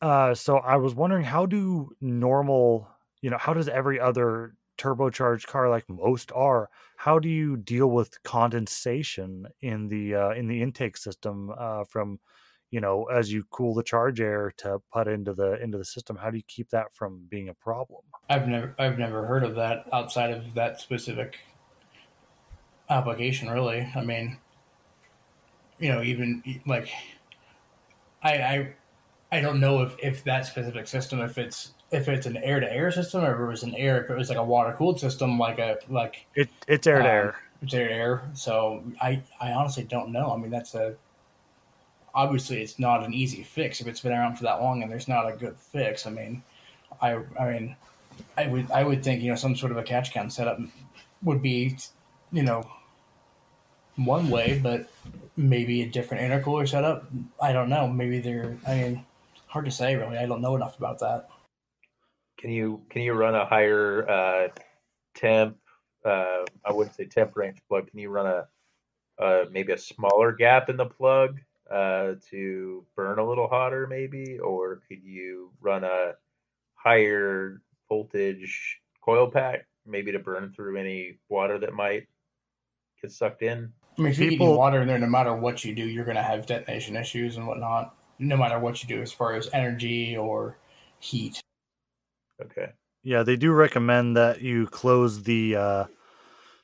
uh, so I was wondering, how do normal, you know, how does every other turbocharged car, like most are, how do you deal with condensation in the uh, in the intake system uh, from, you know, as you cool the charge air to put into the into the system? How do you keep that from being a problem? I've never I've never heard of that outside of that specific application. Really, I mean, you know, even like I I I don't know if if that specific system if it's if it's an air to air system or if it was an air if it was like a water cooled system like a like It it's air to Um, air. it's air to air. So I I honestly don't know. I mean, that's a obviously it's not an easy fix if it's been around for that long and there's not a good fix. I mean, I I mean, I would I would think you know some sort of a catch can setup would be you know one way, but maybe a different intercooler setup. I don't know. Maybe they're. I mean, hard to say really. I don't know enough about that. Can you can you run a higher uh, temp? Uh, I wouldn't say temp range plug. Can you run a uh, maybe a smaller gap in the plug uh, to burn a little hotter, maybe, or could you run a higher voltage coil pack, maybe to burn through any water that might get sucked in? I mean, if you're People- getting water in there, no matter what you do, you're going to have detonation issues and whatnot. No matter what you do, as far as energy or heat. Okay. Yeah, they do recommend that you close the uh,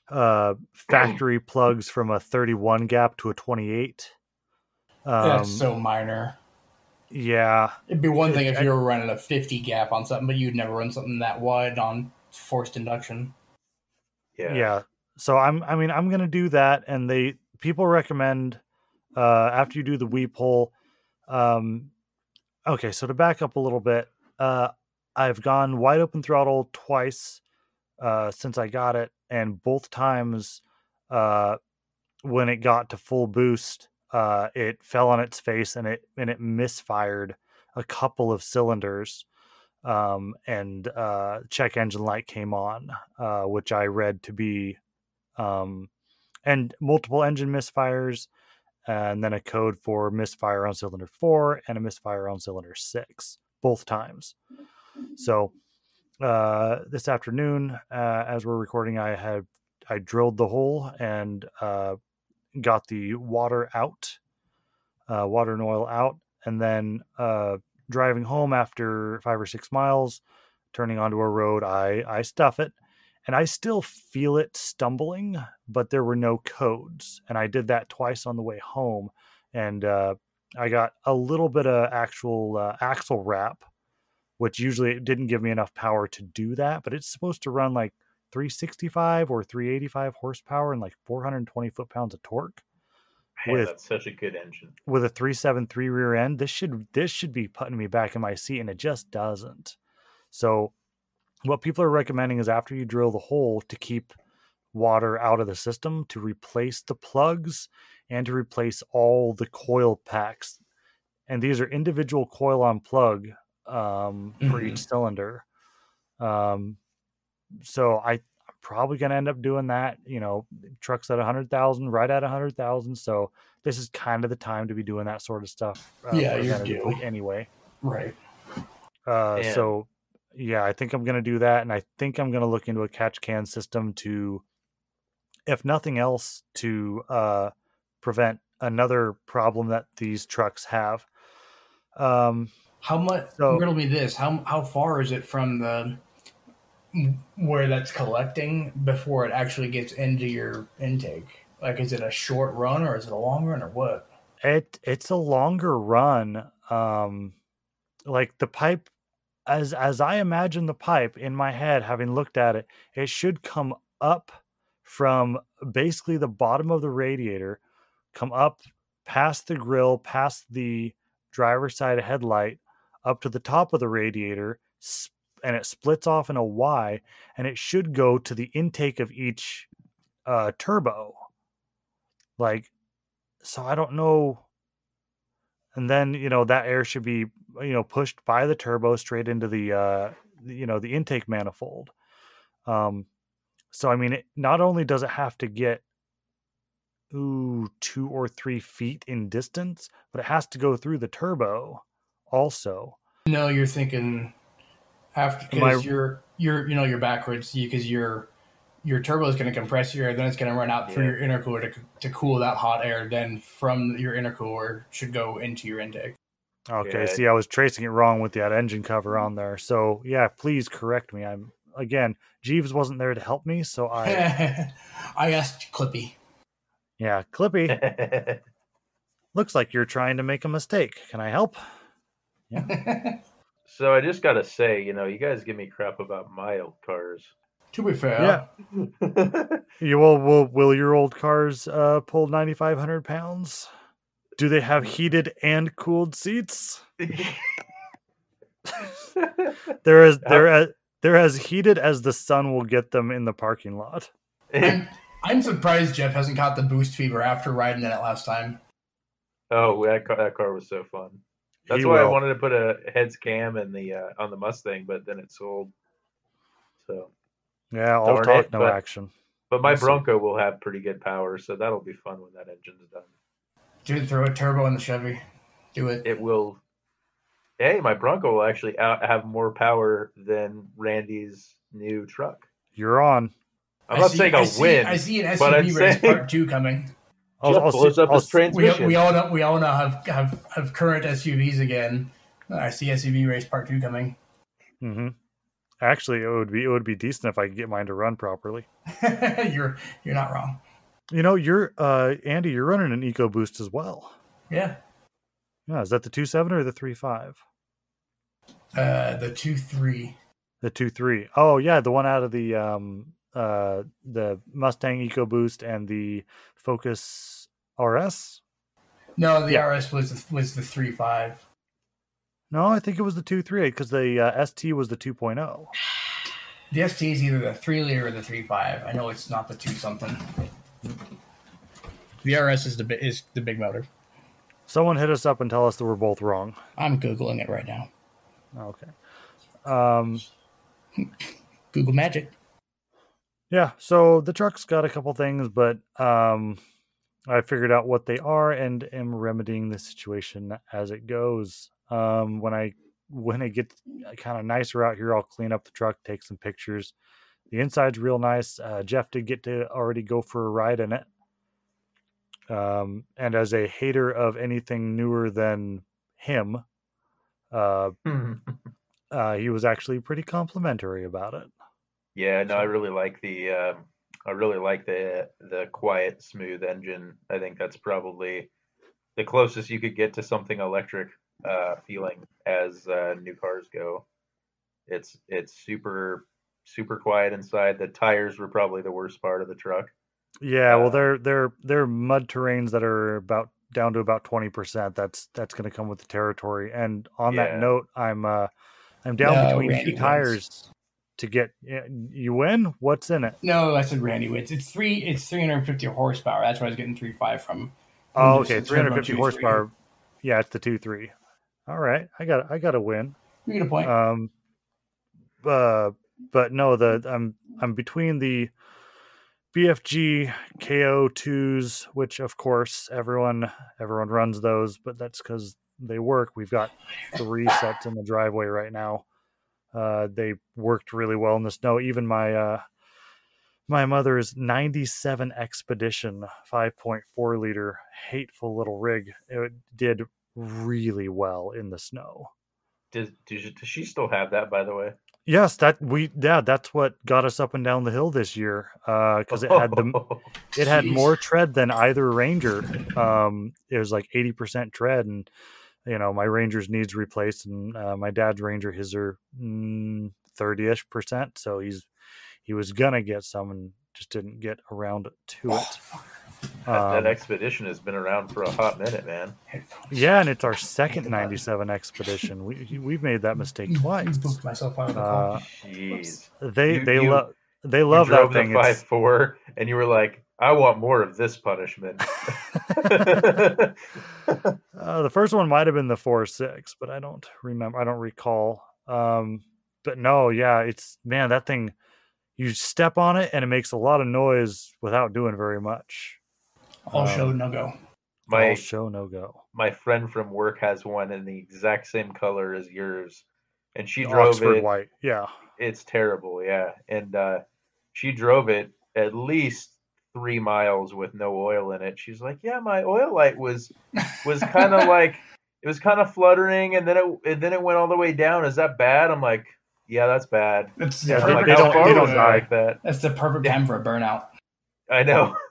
uh, factory plugs from a 31 gap to a 28. Um, That's so minor. yeah, It'd be one it- thing if I- you were running a 50 gap on something, but you'd never run something that wide on forced induction. Yeah. yeah. So I'm, I mean, I'm gonna do that, and they people recommend uh, after you do the weep hole. Um, okay, so to back up a little bit, uh, I've gone wide open throttle twice uh, since I got it, and both times uh, when it got to full boost, uh, it fell on its face and it and it misfired a couple of cylinders, um, and uh, check engine light came on, uh, which I read to be, um, and multiple engine misfires, and then a code for misfire on cylinder four and a misfire on cylinder six, both times. So uh, this afternoon, uh, as we're recording, I had I drilled the hole and uh, got the water out, uh, water and oil out, and then uh, driving home after five or six miles, turning onto a road, I I stuff it, and I still feel it stumbling, but there were no codes, and I did that twice on the way home, and uh, I got a little bit of actual axle wrap which usually it didn't give me enough power to do that, but it's supposed to run like 365 or 385 horsepower and like 420 foot pounds of torque Man, With- that's such a good engine. with a 373 rear end. This should this should be putting me back in my seat, and it just doesn't. So, what people are recommending is after you drill the hole to keep water out of the system, to replace the plugs and to replace all the coil packs. And these are individual coil on plug um, for each cylinder. Um, so I, I'm probably going to end up doing that. You know, trucks at a hundred thousand, right at a hundred thousand. So this is kind of the time to be doing that sort of stuff. uh, Yeah, you're preventatively due. Anyway, Right. uh, so yeah, I think I'm going to do that, and I think I'm going to look into a catch can system to, if nothing else, to uh, prevent another problem that these trucks have. Um, How much? So- riddle me this. How how far is it from the where that's collecting before it actually gets into your intake? Like, is it a short run or is it a long run or what? It it's a longer run. Um, like the pipe, as as I imagine the pipe in my head, having looked at it, it should come up from basically the bottom of the radiator, come up past the grill, past the driver's side headlight, up to the top of the radiator, and it splits off in a Y, and it should go to the intake of each uh, turbo. Like, so I don't know. And then you know that air should be you know pushed by the turbo straight into the uh, you know the intake manifold. Um, so I mean, it, not only does it have to get ooh two or three feet in distance, but it has to go through the turbo also. No, you're thinking after because you're you're you know you're backwards because your your turbo is going to compress your air, then it's going to run out through your intercooler to, to cool that hot air. Then from your intercooler should go into your intake. Okay, see, I was tracing it wrong with that engine cover on there. So yeah, please correct me. I'm again, Jeeves wasn't there to help me, so I I asked Clippy. Yeah, Clippy. Looks like you're trying to make a mistake. Can I help? Yeah. so I just gotta say, you know, you guys give me crap about my old cars. To be fair, yeah. you will will will your old cars uh, pull ninety five hundred pounds? Do they have heated and cooled seats? they're as they're as they're as heated as the sun will get them in the parking lot. I'm, I'm surprised Jeff hasn't caught the boost fever after riding in it last time. Oh, that car, that car was so fun. That's he why will. I wanted to put a heads cam in the uh, on the Mustang, but then it sold. So yeah, all talk, it, no but, action. But my Bronco will have pretty good power, so that'll be fun when that engine's done. Dude, throw a turbo in the Chevy. Do it. It will. Hey, my Bronco will actually out, have more power than Randy's new truck. You're on. I'm I not see, saying I'll see, win. I see an SUV race saying... part two coming. I'll, I'll blows up his transmission. We, we, all know we all know have, have have current SUVs again. I see SUV race part two coming. Mm-hmm. Actually, it would be it would be decent if I could get mine to run properly. you're you're not wrong. You know, you're uh Andy, you're running an EcoBoost as well. Yeah. Yeah, is that the two seven or the three five? Uh the two three. The two three. Oh yeah, the one out of the um uh the Mustang EcoBoost and the Focus RS. No, the yeah. RS was was the three five. No, I think it was the 2.38 because the uh, ST was the 2.0. The ST is either the 3 liter or the three five. I know it's not the 2 something. The RS is the is the big motor. Someone hit us up and tell us that we're both wrong. I'm googling it right now. Okay. Um, Google Magic. Yeah, so the truck's got a couple things, but um, I figured out what they are and am remedying the situation as it goes. Um, when I when it gets kind of nicer out here, I'll clean up the truck, take some pictures. The inside's real nice. Uh, Jeff did get to already go for a ride in it. Um, and as a hater of anything newer than him, uh, uh, he was actually pretty complimentary about it. Yeah, no, I really like the uh, I really like the the quiet, smooth engine. I think that's probably the closest you could get to something electric uh, feeling as uh, new cars go. It's it's super super quiet inside. The tires were probably the worst part of the truck. Yeah, well, uh, they're they're they're mud terrains that are about down to about twenty percent. That's that's going to come with the territory. And on yeah. that note, I'm uh I'm down no, between Randy two wins. tires to get you win. What's in it? No, I said Randy wins. It's three. It's three hundred fifty horsepower. That's why I was getting three five from. Oh, okay, three hundred fifty horsepower. Three. Yeah, it's the two three. All right, I got I got a win. You get a point. Um, uh, but no, the I'm I'm between the BFG KO2s, which of course everyone everyone runs those, but that's because they work. We've got three sets in the driveway right now. Uh, they worked really well in the snow. Even my uh, my mother's 97 Expedition 5.4 liter hateful little rig it did really well in the snow. Does, does she still have that? By the way, Yes, that we yeah, that's what got us up and down the hill this year. Uh because it had the it had more tread than either Ranger. Um, it was like eighty percent tread, and you know my Ranger's needs replaced, and uh, my dad's Ranger his are thirty ish percent. So he's he was gonna get some and just didn't get around to it. that, that Um, expedition has been around for a hot minute, man. Yeah, and it's our second ninety seven expedition. We we've made that mistake Mm, twice. Booked myself out of the Uh, call. Jeez, They You- they love they love that thing. the It's- five four, and you were like, "I want more of this punishment." Uh, the first one might have been the four six, but I don't remember. I don't recall. Um, but no, yeah, it's man, that thing. You step on it and it makes a lot of noise without doing very much. All show um, no go. my All show no go. my friend from work has one in the exact same color as yours, and she drove Oxford it. white, yeah. It's terrible, yeah. And uh, she drove it at least three miles with no oil in it. She's like, "Yeah, my oil light was was kind of like it was kind of fluttering, and then it and then it went all the way down. Is that bad?" I'm like, "Yeah, that's bad." That's Yeah, the they- like, they perfect, don't- they don't die. like that?" that's the perfect time for a burnout. I know.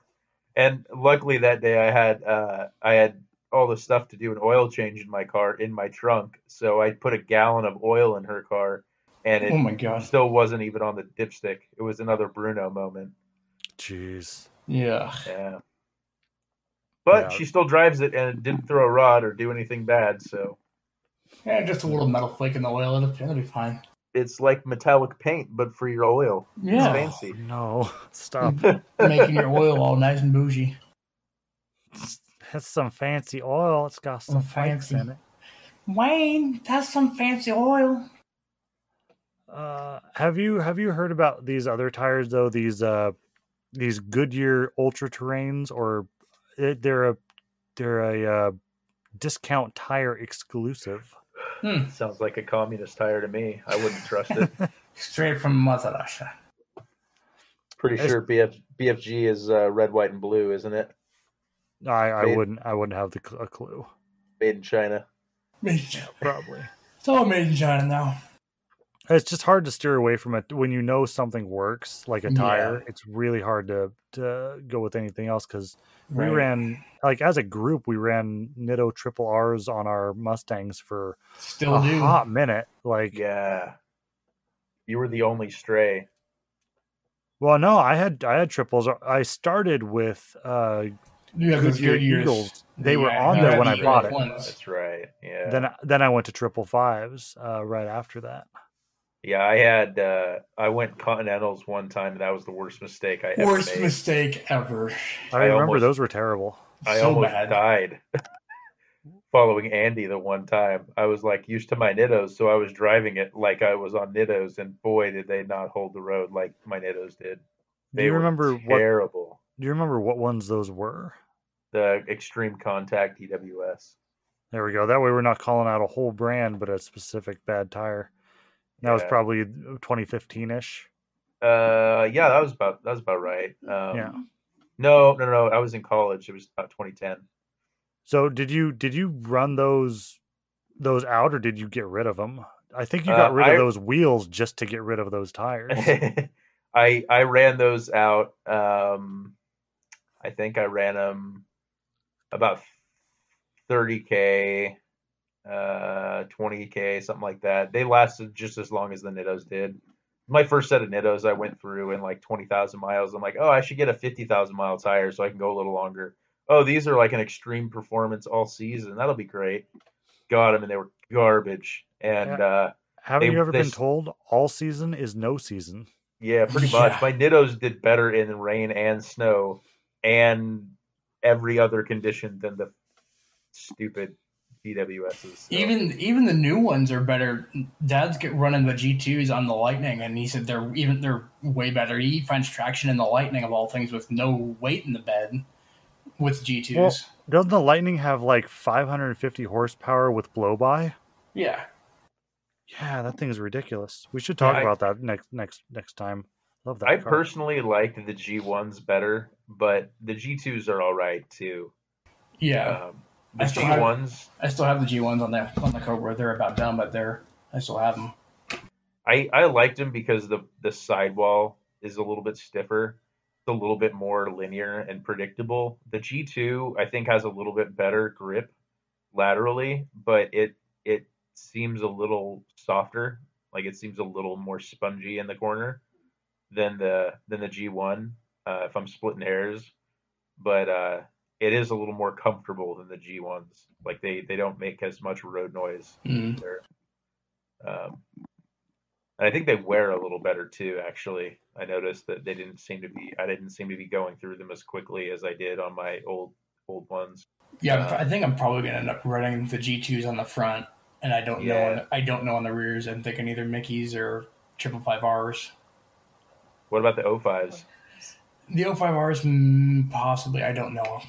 And luckily that day I had uh, I had all the stuff to do an oil change in my car in my trunk, so I put a gallon of oil in her car, and it Oh my god. still wasn't even on the dipstick. It was another Bruno moment. Jeez. Yeah. Yeah. But Yeah. she still drives it and it didn't throw a rod or do anything bad, so Yeah, just a little metal flake in the oil. It'll, it'll be fine. it's like metallic paint but for your oil. Yeah. It's fancy. No, stop. Making your oil all nice and bougie. That's some fancy oil. It's got some Oh, fancy. in it. Wayne, that's some fancy oil. Uh, have you have you heard about these other tires though? These uh, these Goodyear Ultra Terrains, or it, they're a they're a uh, discount tire exclusive. Hmm. Sounds like a communist tire to me. I wouldn't trust it. Straight from Mother Russia. Pretty It's- sure BF, BFG is uh, red, white, and blue, isn't it? I I Made- wouldn't I wouldn't have the, cl- a clue. Made in China. Made in China. Probably. It's all made in China now. It's just hard to steer away from it when you know something works, like a Yeah. tire. It's really hard to to go with anything else because we ran like as a group we ran Nitto triple R's on our Mustangs for Still a do. hot minute. Like, Yeah. You were the only stray. well, no, I had I had triples. I started with uh You have those Goodyear good years. Eagles. They were on you there when I bought Eagle it. ones. That's right. Yeah. Then then I went to triple fives uh, right after that. Yeah, I had uh I went Continentals one time and that was the worst mistake I ever Worst made. mistake ever. I, I remember almost- those were terrible. I so almost bad. died following Andy the one time. I was like used to my Nittos, so I was driving it like I was on Nittos, and boy, did they not hold the road like my Nittos did. Do They you were remember what? terrible. Do you remember what ones those were? The Extreme Contact DWS. There we go. That way we're not calling out a whole brand, but a specific bad tire. That was probably 2015 ish. Uh, yeah, that was about that was about right. Um, Yeah. No, no, no. I was in college. It was about 2010. So did you did you run those those out or did you get rid of them? I think you Uh, got rid I- of those wheels just to get rid of those tires. I I ran those out. Um, I think I ran them about 30k, uh, 20k, something like that. They lasted just as long as the Nittos did. My first set of Nittos I went through in like 20,000 miles. I'm like, oh, I should get a 50,000 mile tire so I can go a little longer. Oh, these are like an extreme performance all season. That'll be great. Got them and they were garbage. And uh, Haven't They- you ever they been told all season is no season? Yeah, pretty much. Yeah. My Nittos did better in rain and snow and every other condition than the stupid DWSs. so- Even even the new ones are better. Dad's get running the G twos on the Lightning, and he said they're even they're way better. He finds traction in the Lightning of all things with no weight in the bed with G twos. Well- Doesn't the Lightning have like 550 horsepower with blow by? yeah, Yeah, that thing is ridiculous. We should talk I- about that next next next time. Love that. I car. personally liked the G1s better, but the G2s are all right too. yeah. Um, The I still G have- ones, I still have the G ones on the on the Cobra. They're about done, but they're I still have them. I I liked them because the the sidewall is a little bit stiffer, it's a little bit more linear and predictable. The G two I think has a little bit better grip laterally, but it it seems a little softer. Like it seems a little more spongy in the corner than the than the G one. Uh, if I'm splitting hairs, but uh, it is a little more comfortable than the G ones. Like they they don't make as much road noise. Mm. Um, and I think they wear a little better too. Actually, I noticed that they didn't seem to be. I didn't seem to be going through them as quickly as I did on my old old ones. Yeah, Uh, I think I'm probably gonna end up running the G twos on the front, and I don't know. Yeah. On, I don't know on the rears. I'm thinking either Mickey's or triple five R's. What about the O5s? The 05 R's, mm, possibly. I don't know.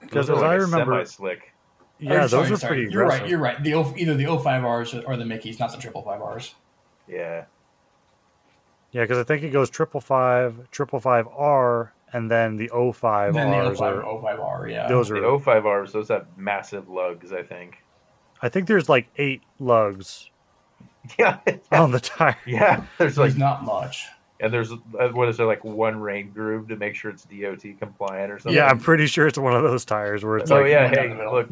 Because as are I remember, semi-slick. yeah, Or, those sorry, are sorry. pretty You're aggressive. right. You're right. The O, either the 05 R's or the Mickey's, not the triple five R's. Yeah, Yeah, because I think it goes triple five, triple five R, and then the O five then the R's. 05, Are, 05 R. Yeah. those are. O5Rs. Those have massive lugs. I think. I think there's like eight lugs Yeah, on the tire. yeah. There's like There's not much. And there's uh, what is there like one rain groove to make sure it's DOT compliant or something. Yeah, I'm pretty sure it's one of those tires where it's Oh like, yeah, hey, look,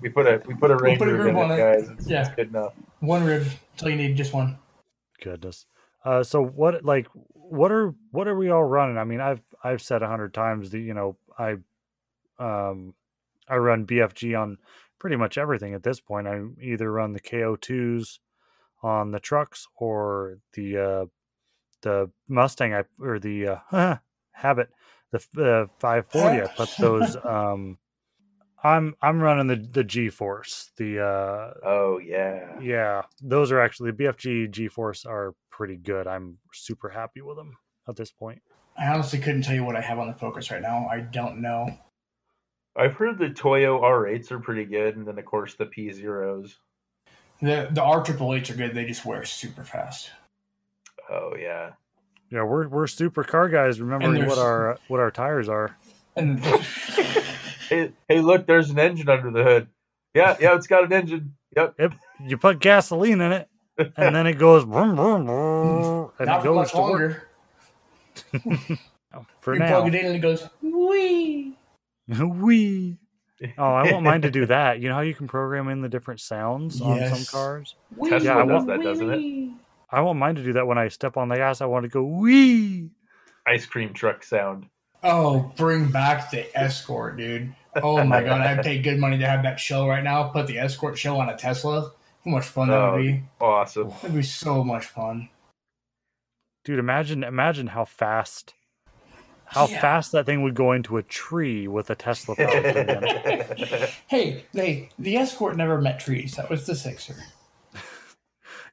we put a we put a rain put a groove in groove it, on it. guys. It's, Yeah. it's good enough. One rib until you need just one. goodness. Uh, so what like what are what are we all running? I mean, I've I've said a hundred times that you know I um I run BFG on pretty much everything at this point. I either run the KO2s on the trucks or the uh the Mustang I or the uh Habit the uh, 540 I put those um I'm I'm running the the G-Force the uh Oh yeah. yeah, those are actually the BFG G-Force are pretty good. I'm super happy with them at this point. I honestly couldn't tell you what I have on the Focus right now. I don't know. I've heard the Toyo R8s are pretty good, and then of course the P zeros. The the R triple H are good. They just wear super fast. Oh yeah. Yeah, we're we're super car guys. Remembering what our uh, what our tires are. And Hey, hey, look, there's an engine under the hood. Yeah, yeah, it's got an engine. Yep. Yep, you put gasoline in it, and then it goes vroom, vroom, vroom, and not it goes much to work longer. for you now. plug it in and it goes wee. Wee. Oh, I want mine to do that. You know how you can program in the different sounds on some cars? wee Tesla Yeah, I does want- that, doesn't it? Wee. I want mine to do that when I step on the gas. I want to go wee. Ice cream truck sound. Oh, bring back the escort, dude. Oh my god, I'd pay good money to have that show right now. Put the escort show on a Tesla. How much fun that Oh. would be. Awesome. That'd be so much fun. Dude, imagine imagine how fast how Yeah. fast that thing would go into a tree with a Tesla powertrain in it. Hey, hey, the escort never met trees. That was the sixer.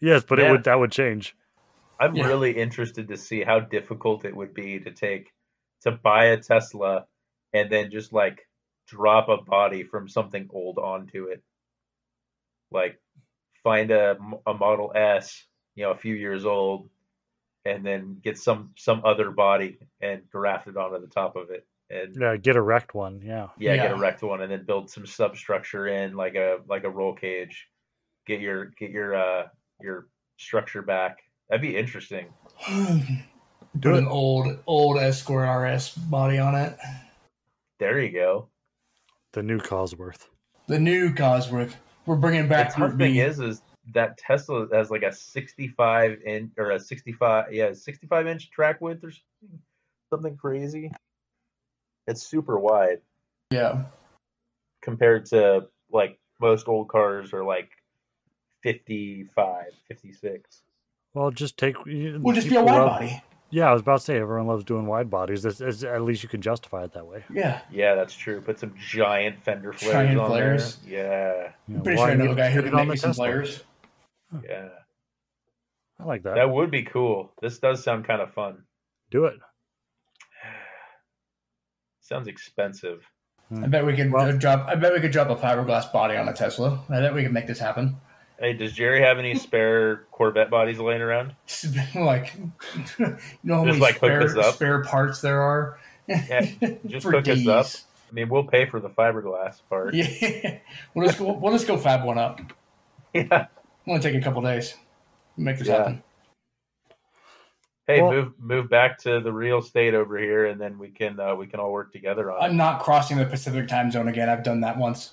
Yes, but Yeah. it would that would change. I'm Yeah. really interested to see how difficult it would be to take to buy a Tesla and then just like drop a body from something old onto it. Like find a, a Model S, you know, a few years old, and then get some some other body and graft it onto the top of it, and Yeah, get a wrecked one. Yeah. yeah, get a wrecked one, and then build some substructure in like a like a roll cage. Get your get your uh your structure back. That'd be interesting. Do Put it. an old, old escort RS body on it. There you go. The new Cosworth. The new Cosworth. We're bringing back. The back tough Route thing is, is that Tesla has like a 65 inch or a 65, yeah, 65 inch track width or something, something crazy. It's super wide Yeah. compared to like most old cars are like 55, 56. Well, just take. We'll just be a wide love- body. Yeah, I was about to say everyone loves doing wide bodies. It's, it's, at least you can justify it that way. Yeah. Yeah, that's true. Put some giant fender flares Giant on flares. there. You I'm know, pretty why sure I know a guy who fit can make me some flares. players. Yeah, yeah. I like that. That would be cool. This does sound kind of fun. Do it. Sounds expensive. I bet we could Well- uh, drop. I bet we could drop a fiberglass body on a Tesla. I bet we could make this happen. Hey, does Jerry have any spare Corvette bodies laying around? like, you know how Just, many like, spare, spare parts there are Yeah, just for hook us days. up. mean, we'll pay for the fiberglass part. Yeah, we'll just go. We'll just go fab one up. Yeah. It'll take a couple days. Make this Yeah. happen. Hey, Well- move move back to the real state over here, and then we can uh, we can all work together on I'm not crossing the Pacific time zone again. I've done that once.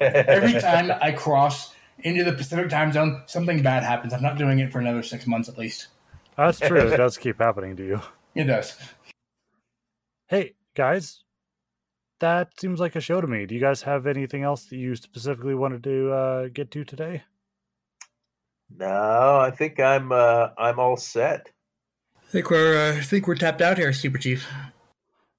Every time I cross into the Pacific time zone, something bad happens. I'm not doing it for another six months at least. That's true. it does keep happening to you. It does. Hey, guys, that seems like a show to me. Do you guys have anything else that you specifically wanted to uh, get to today? no, I think I'm uh, I'm all set. I think we're. Uh, I think we're tapped out here, Super Chief.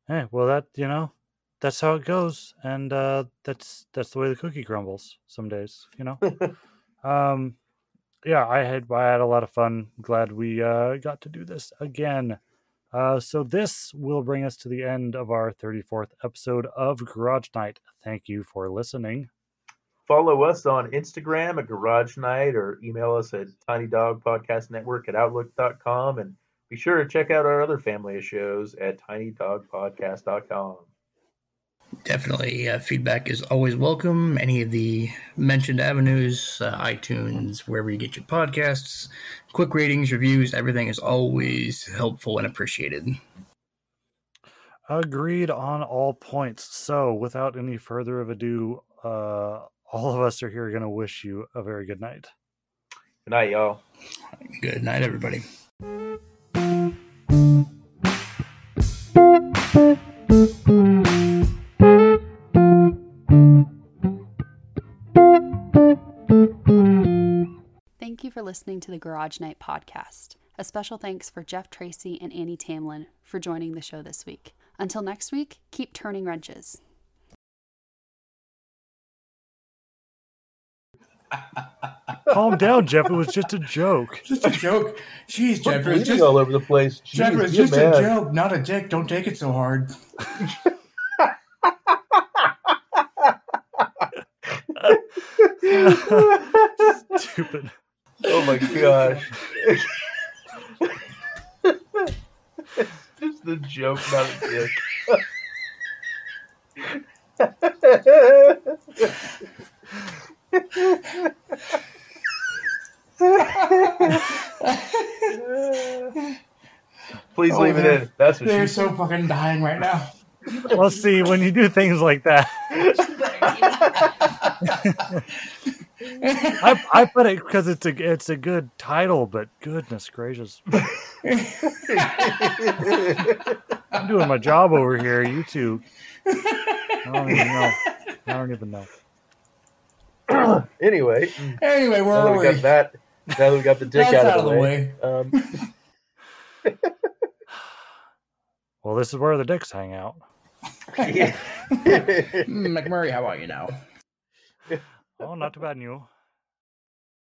Hey, well, that you know, that's how it goes, and uh, that's that's the way the cookie crumbles. Some days, you know. um, yeah, I had I had a lot of fun. Glad we uh, got to do this again. Uh, so this will bring us to the end of our 34th episode of Garage Night. Thank you for listening. Follow us on Instagram at Garage Night or email us at Tiny Dog Podcast Network at Outlook.com. And be sure to check out our other family of shows at TinyDogPodcast.com. Definitely, uh, feedback is always welcome. Any of the mentioned avenues, uh, iTunes, wherever you get your podcasts, quick ratings, reviews, everything is always helpful and appreciated. Agreed on all points. So, without any further of ado, uh, all of us are here going to wish you a very good night. Good night, y'all. Good night, everybody. For listening to the Garage Night podcast. A special thanks for Jeff Tracy and Annie Tamlin for joining the show this week. Until next week, keep turning wrenches. Calm down, Jeff. It was just a joke. Just a joke. Jeez, Quit Jennifer, it's just, all over the place. Jennifer, Jeez, it's get just a joke, not a dick. Don't take it so hard. Stupid. Oh my gosh. Just a joke, not a dick. Please Oh, leave it in. That's what They're she so fucking dying right now. We'll see, when you do things like that, I, I put it because it's a it's a good title, but goodness gracious, I'm doing my job over here. You two, I don't even know. I don't even know. anyway, Anyway, where now are we we? got that, now that we got the dick That's out, of the way, Um, Well, this is where the dicks hang out. yeah. Mm, McMurray, how about you now? Oh, not too bad, you.